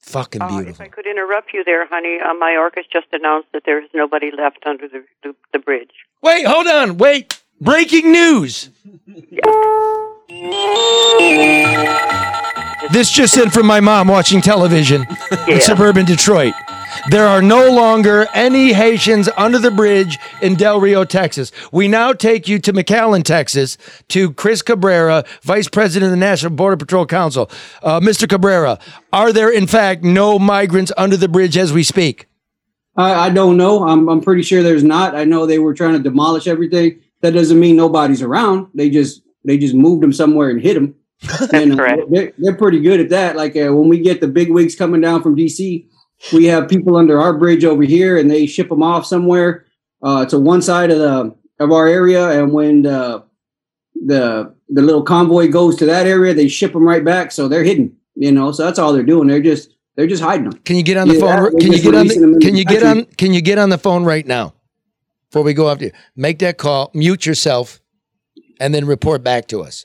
Fucking Uh, beautiful. if I could interrupt you there, honey, uh, Mayorkas just announced that there is nobody left under the, the, the bridge. Wait, hold on. Wait. Breaking news. This just in from my mom watching television in suburban Detroit. There are no longer any Haitians under the bridge in Del Rio, Texas. We now take you to McAllen, Texas, to Chris Cabrera, Vice President of the National Border Patrol Council. Uh, Mr. Cabrera, are there in fact no migrants under the bridge as we speak? I, I don't know. I'm, I'm pretty sure there's not. I know they were trying to demolish everything. That doesn't mean nobody's around. They just they just moved them somewhere and hit them. and uh, they're, they're pretty good at that. Like uh, when we get the big wigs coming down from DC, we have people under our bridge over here, and they ship them off somewhere uh, to one side of the of our area. And when the the the little convoy goes to that area, they ship them right back. So they're hidden. You know, so that's all they're doing. They're just they're just hiding them. Can you get on the or phone? Can you get on? The, can you get country. on? Can you get on the phone right now before we go after you? Make that call, mute yourself, and then report back to us.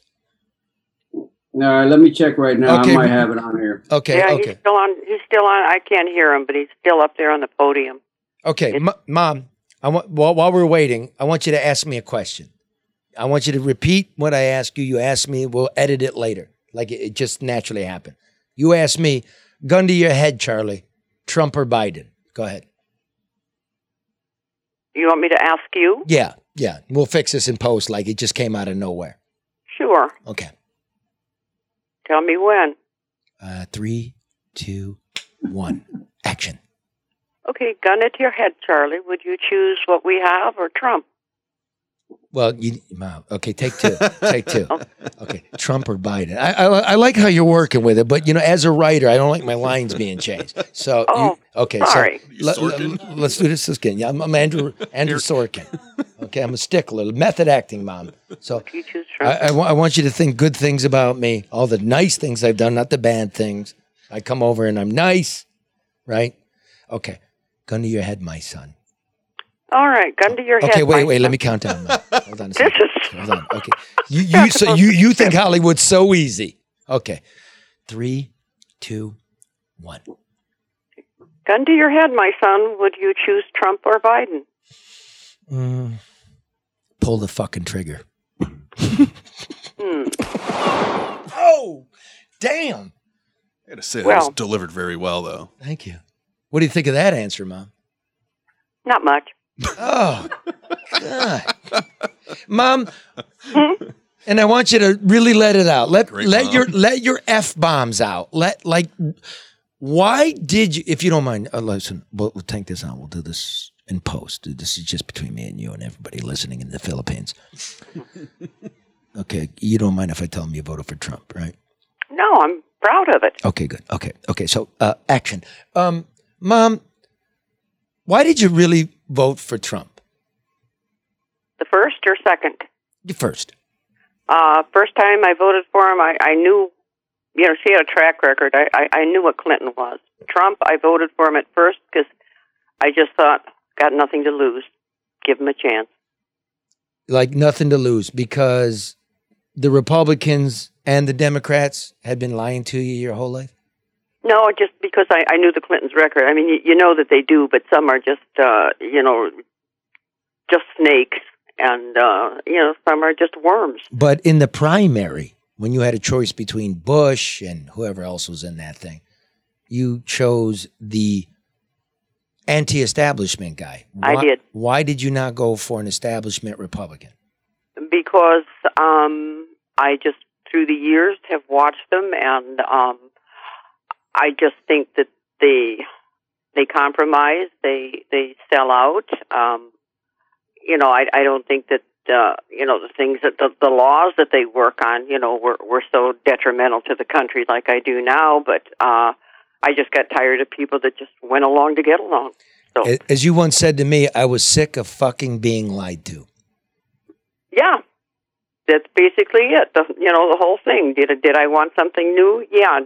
All right, let me check right now. Okay. I might have it on here. Okay. yeah, okay. he's still on. He's still on. I can't hear him, but he's still up there on the podium. Okay, M- mom. I want while, while we're waiting, I want you to ask me a question. I want you to repeat what I ask you. You ask me. We'll edit it later, like it, it just naturally happened. You ask me, gun to your head, Charlie. Trump or Biden? Go ahead. You want me to ask you? Yeah, yeah. We'll fix this in post, like it just came out of nowhere. Sure. Okay. Tell me when. Uh, three, two, one. Action. Okay, gun it to your head, Charlie. Would you choose what we have or Trump? Well, you, Mom, okay, take two. take two. Okay, Trump or Biden. I, I I like how you're working with it, but you know, as a writer, I don't like my lines being changed. So, Oh, you, okay, sorry. so let, us do this again. Yeah, I'm, I'm Andrew Andrew Sorkin. Okay, I'm a stickler, method acting, Mom. So You I, I, I want you to think good things about me, all the nice things I've done, not the bad things. I come over and I'm nice, right? Okay, gun to your head, my son. All right, gun to your head. Okay, wait, my wait. Let me count down. Hold on a This is Hold on. Okay. You you so you you think Hollywood's so easy? Okay. Three, two, one. Gun to your head, my son. Would you choose Trump or Biden? Mm. Pull the fucking trigger. Hmm. Oh, damn. I gotta say, that was Well- delivered very well, though. Thank you. What do you think of that answer, Mom? Not much. Oh, God. Mom, and I want you to really let it out. Let let Mom. your let your f bombs out. Let like, why did you? If you don't mind, uh, listen. We'll, we'll take this on. We'll do this in post. This is just between me and you and everybody listening in the Philippines. Okay, you don't mind if I tell them you voted for Trump, right? No, I'm proud of it. Okay, good. Okay, okay. So, uh, action. Um, Mom, why did you really vote for Trump? The first or second? The first. Uh, first time I voted for him, I, I knew, you know, she had a track record. I, I, I knew what Clinton was. Trump, I voted for him at first because I just thought, got nothing to lose. Give him a chance. like nothing to lose because the Republicans and the Democrats had been lying to you your whole life? No, just because I, I knew the Clintons' record. I mean, you, you know that they do, but some are just, uh, you know, just snakes, and uh, you know, some are just worms. But in the primary, when you had a choice between Bush and whoever else was in that thing, you chose the anti establishment guy. I did. Why did you not go for an establishment Republican? because um, I just through the years have watched them, and um, I just think that they they compromise, they they sell out. Um, you know, I I don't think that uh, you know the things that the, the laws that they work on, you know, were were so detrimental to the country like I do now. But uh, I just got tired of people that just went along to get along. So As you once said to me, I was sick of fucking being lied to. Yeah, that's basically it. The you know the whole thing. Did did I want something new? Yeah,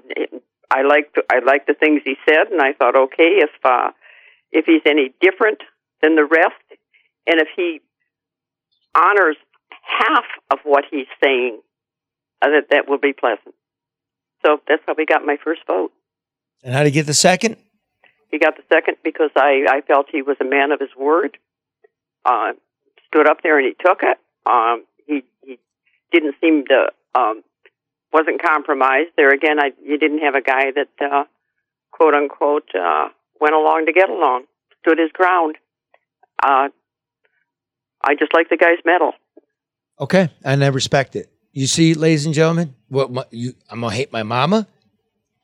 I liked I liked the things he said, and I thought, okay, if uh, if he's any different than the rest, and if he honors half of what he's saying, uh, that that will be pleasant. So that's how we got my first vote. And how to get the second? He got the second because I, I felt he was a man of his word. Uh, stood up there and he took it. Um, he he didn't seem to um, wasn't compromised. There again, I you didn't have a guy that uh, quote unquote uh, went along to get along, stood his ground. Uh, I just like the guy's metal. Okay, and I respect it. You see, ladies and gentlemen, what my, you? I'm gonna hate my mama.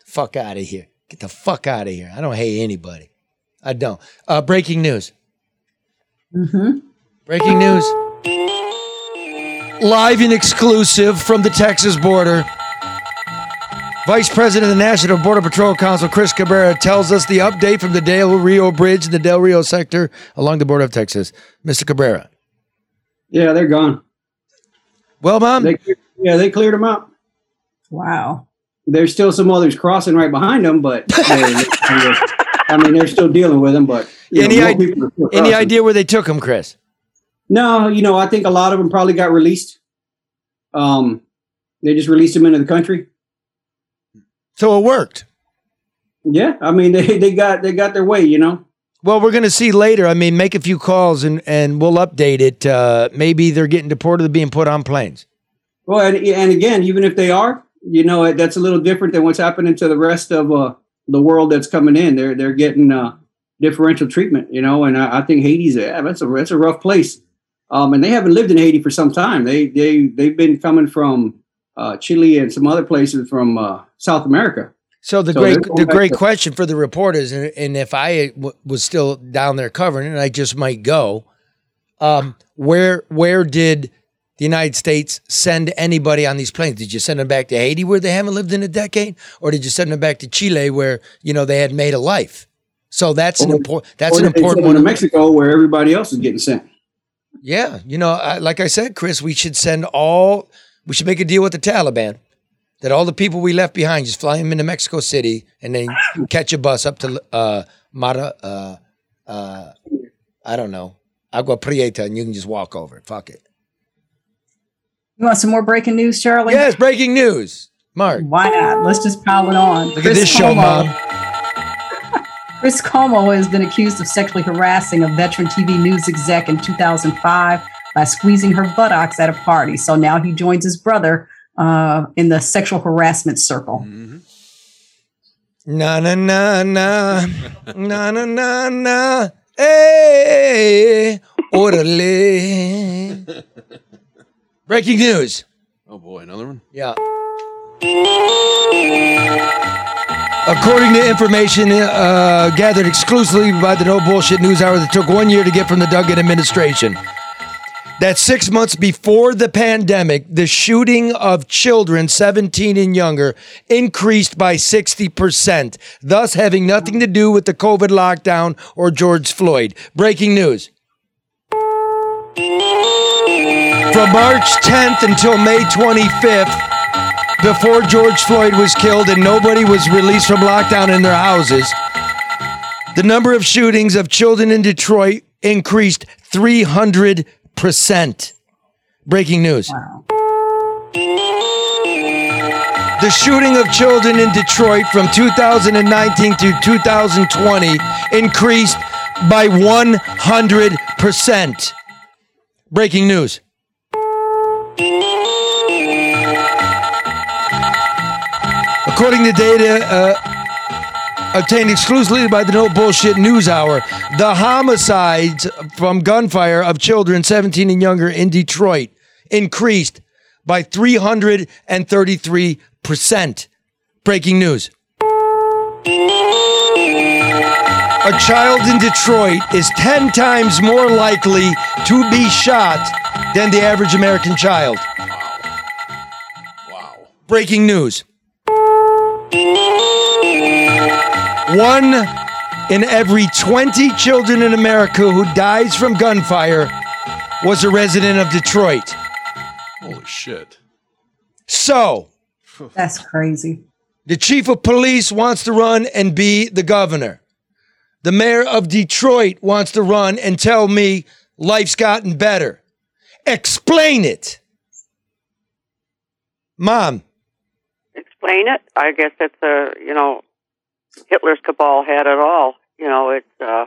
Fuck out of here. Get the fuck out of here. I don't hate anybody. I don't. Uh, breaking news. Mm-hmm. Breaking news. Live and exclusive from the Texas border. Vice President of the National Border Patrol Council, Chris Cabrera, tells us the update from the Del Rio Bridge in the Del Rio sector along the border of Texas. Mr. Cabrera. Yeah, they're gone. Well, mom. They, yeah, they cleared them out. Wow. There's still some others crossing right behind them, but they- they- I mean, they're still dealing with them. But Any, know, idea, people are still any idea where they took them, Chris? No, you know, I think a lot of them probably got released. Um, they just released them into the country. So it worked. Yeah, I mean, they, they got they got their way. You know. Well, we're going to see later. I mean, make a few calls and, and we'll update it. Uh, maybe they're getting deported or being put on planes. Well, and, and again, even if they are, you know, that's a little different than what's happening to the rest of uh, the world that's coming in. They're they're getting uh, differential treatment, you know, and I, I think Haiti's a, that's a that's a rough place. Um, and they haven't lived in Haiti for some time. They they they've been coming from uh, Chile and some other places from uh, South America. So the So great the great to- question for the reporters, and, and if I w- was still down there covering it, I just might go. Um, where where did the United States send anybody on these planes? Did you send them back to Haiti where they haven't lived in a decade, or did you send them back to Chile where you know they had made a life? So that's an important that's or an important one. to Mexico, where everybody else is getting sent. Yeah, you know, I, like I said, Chris, we should send all. We should make a deal with the Taliban that all the people we left behind just fly them into Mexico City and then catch a bus up to uh, Mara. Uh, uh, I don't know, Agua Prieta, and you can just walk over. it. Fuck it. You want some more breaking news, Charlie? Yes, breaking news. Mark. Why not? Let's just pile it on. Look at this show, Mom. Chris Cuomo has been accused of sexually harassing a veteran TV news exec in 2005 by squeezing her buttocks at a party. So now he joins his brother uh, in the sexual harassment circle. Na na na na na na na na. Hey, orderly. Breaking news. Oh boy, another one. Yeah. According to information uh, gathered exclusively by the No Bullshit News Hour that took one year to get from the Duggan administration, that six months before the pandemic, the shooting of children 17 and younger increased by 60%, thus having nothing to do with the COVID lockdown or George Floyd. Breaking news. From March 10th until May 25th, before George Floyd was killed and nobody was released from lockdown in their houses, the number of shootings of children in Detroit increased 300%. Breaking news. The shooting of children in Detroit from 2019 to 2020 increased by 100%. Breaking news. According to data uh, obtained exclusively by the No Bullshit News Hour, the homicides from gunfire of children 17 and younger in Detroit increased by 333%. Breaking news. A child in Detroit is 10 times more likely to be shot than the average American child. Wow. Breaking news. One in every 20 children in America who dies from gunfire was a resident of Detroit. Holy shit. So, That's crazy. the chief of police wants to run and be the governor. The mayor of Detroit wants to run and tell me life's gotten better. Explain it. Mom, Explain it. I guess it's a you know, Hitler's cabal had it all. You know, it's uh,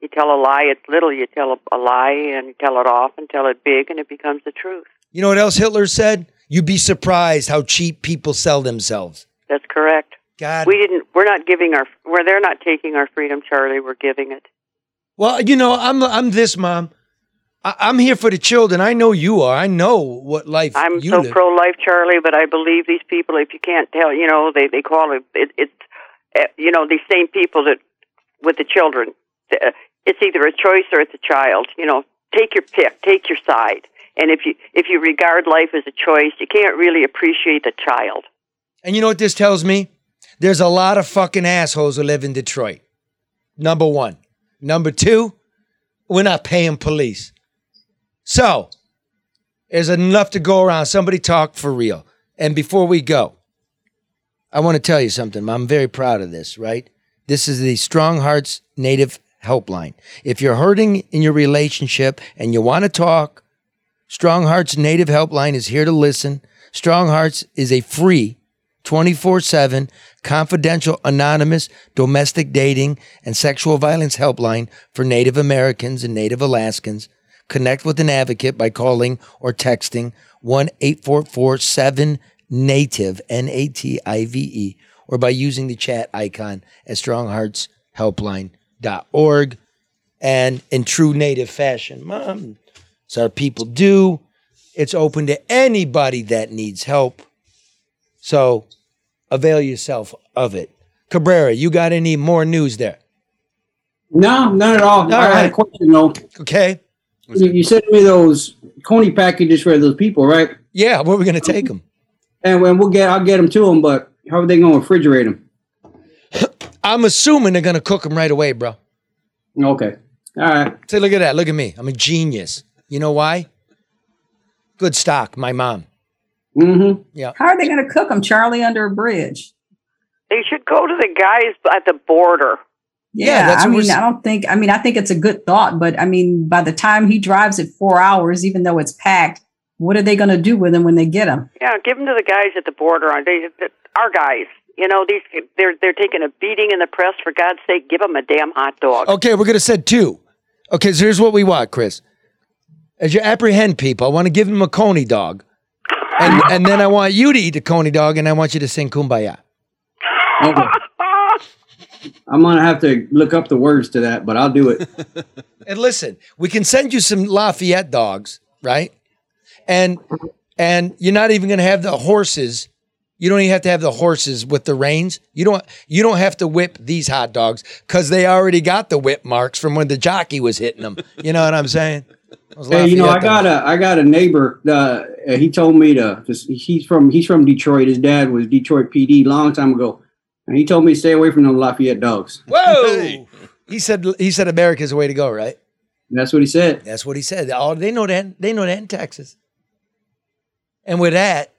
you tell a lie, it's little. You tell a, a lie and you tell it often, tell it big, and it becomes the truth. you know what else Hitler said? You'd be surprised how cheap people sell themselves. That's correct. God. We didn't. We're not giving our. Where they're not taking our freedom, Charlie. We're giving it. Well, you know, I'm I'm this mom. I, I'm here for the children. I know you are. I know what life I'm you so live. pro-life, Charlie, but I believe these people. If you can't tell, you know, they they call it. it it's you know these same people that with the children. Uh, it's either a choice or it's a child. You know, take your pick, take your side. And if you if you regard life as a choice, you can't really appreciate the child. And you know what this tells me? There's a lot of fucking assholes who live in Detroit. Number one. Number two, we're not paying police. So, there's enough to go around. Somebody talk for real. And before we go, I want to tell you something. I'm very proud of this, right? This is the Strong Hearts Native Helpline. If you're hurting in your relationship and you want to talk, Strong Hearts Native Helpline is here to listen. Strong Hearts is a free 24 7 confidential, anonymous domestic dating and sexual violence helpline for Native Americans and Native Alaskans. Connect with an advocate by calling or texting 1 844 7 Native, N A T I V E, or by using the chat icon at strongheartshelpline.org. And in true Native fashion, Mom, so our people do. It's open to anybody that needs help. So avail yourself of it. Cabrera, you got any more news there? No, not at all. All I had a question though. Okay. You, you sent me those Coney packages for those people, right? Yeah, where are we going to take them? And when we'll get, I'll get them to them. But how are they going to refrigerate them? I'm assuming they're going to cook them right away, bro. Okay. All right. Say, look at that. Look at me. I'm a genius. You know why? Good stock, my mom. Mm-hmm. Yeah. How are they going to cook them, Charlie, under a bridge? They should go to the guys at the border. Yeah, that's I mean, I don't think. I mean, I think it's a good thought, but I mean, by the time he drives it four hours, even though it's packed, what are they going to do with them when they get them? Yeah, give them to the guys at the border. They, our guys. You know, these they're they're taking a beating in the press. For God's sake, give them a damn hot dog. Okay, we're gonna send two. Okay, so here's what we want, Chris. As you apprehend people, I want to give them a coney dog, and and then I want you to eat the coney dog, and I want you to sing kumbaya. Okay. I'm gonna have to look up the words to that, but I'll do it. And listen, we can send you some Lafayette dogs, right? And and you're not even gonna have the horses. You don't even have to have the horses with the reins. You don't you don't have to whip these hot dogs because they already got the whip marks from when the jockey was hitting them. You know what I'm saying? Hey, you know, I got dogs. a I got a neighbor. Uh, he told me to. Just, he's from he's from Detroit. His dad was Detroit PD long time ago, and he told me to stay away from the Lafayette dogs. Whoa! He said he said America's the way to go, right? That's what he said. That's what he said. Oh, they know that. They know that in Texas. And with that,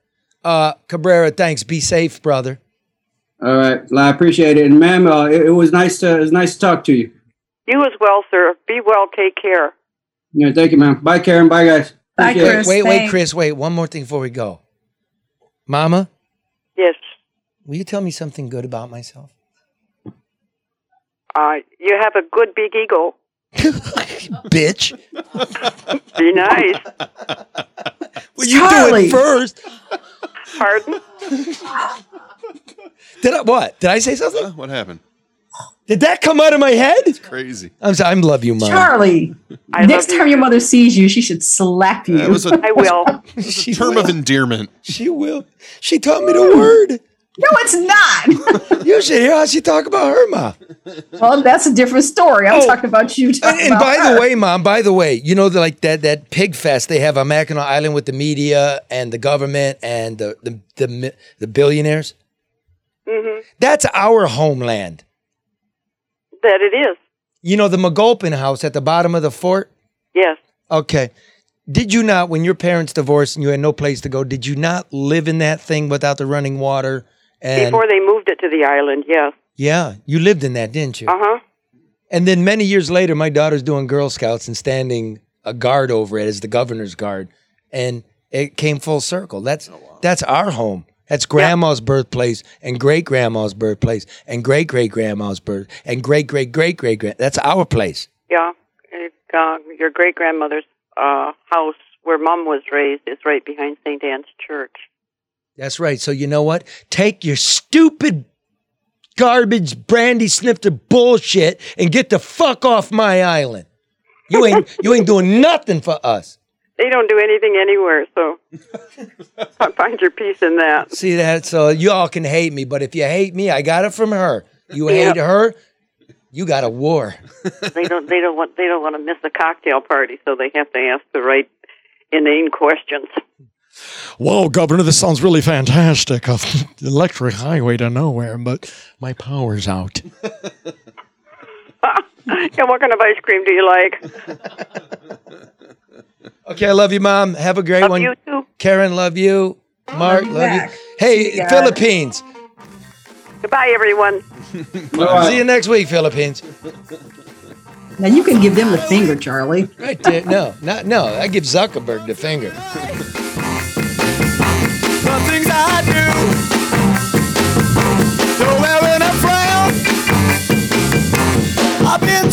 uh, Cabrera, thanks. Be safe, brother. All right, well, I appreciate it, and ma'am, uh, it, it was nice to it was nice to talk to you. You as well, sir. Be well. Take care. Yeah, thank you, ma'am. Bye, Karen. Bye, guys. Appreciate it. Wait, wait, Chris. Wait, one more thing before we go. Mama, Yes. will you tell me something good about myself? Uh, you have a good big ego. Bitch. Be nice. Well, you do it first. Pardon? Did I what? Did I say something? What happened? Did that come out of my head? It's crazy. I'm sorry. I love you, mom. Charlie, next time your mother sees you, she should slap you. That was a- I will. It's a term of endearment. She will. She taught me the word. No, it's not. You should hear how she talk about her mom. well, that's a different story. I'm talking about you. And, talking and about by her. the way, mom, by the way, you know the, like that that pig fest they have on Mackinac Island with the media and the government and the the the, the billionaires. Mm-hmm. That's our homeland. That it is. You know the McGulpin house at the bottom of the fort. Yes. Okay. Did you not, when your parents divorced and you had no place to go, did you not live in that thing without the running water? And Before they moved it to the island, yes. yeah, you lived in that, didn't you? Uh huh. And then many years later, my daughter's doing Girl Scouts and standing a guard over it as the governor's guard, and it came full circle. That's that's our home. That's grandma's birthplace and great grandma's birthplace and great great grandma's birth and great great great great grand. That's our place. Yeah. It, uh, your great grandmother's uh, house where Mom was raised is right behind St. Anne's Church. That's right. So you know what? Take your stupid garbage brandy snifter bullshit and get the fuck off my island. You ain't you ain't doing nothing for us. They don't do anything anywhere, so find your peace in that. See that? So you all can hate me, but if you hate me, I got it from her. You hate her, you got a war. they don't. They don't want. They don't want to miss a cocktail party, so they have to ask the right inane questions. Whoa, Governor, this sounds really fantastic. A electric highway to nowhere, but my power's out. yeah, what kind of ice cream do you like? Okay, I love you, Mom. Have a great Love one. you too. Karen, love you. Mark, you love you. Hey, ya. Philippines. Goodbye, everyone. See you next week, Philippines. Now you can give them the finger, Charlie. Right there. No, not no. I give Zuckerberg the finger. I do. Wearing a frown, I've been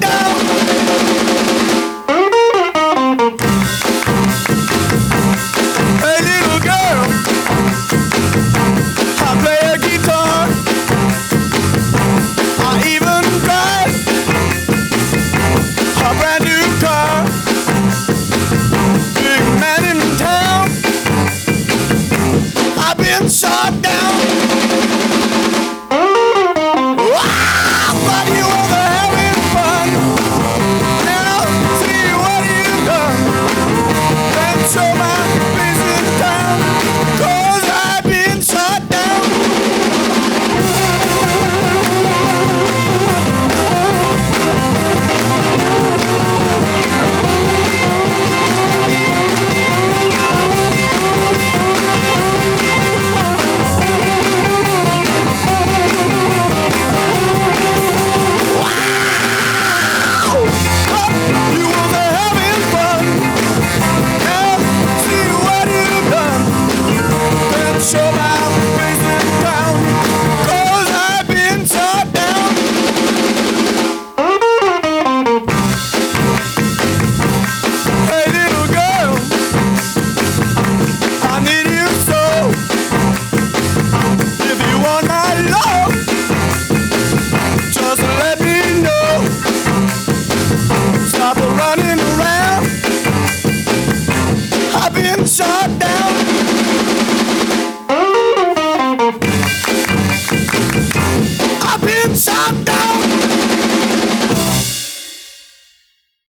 down. shut down.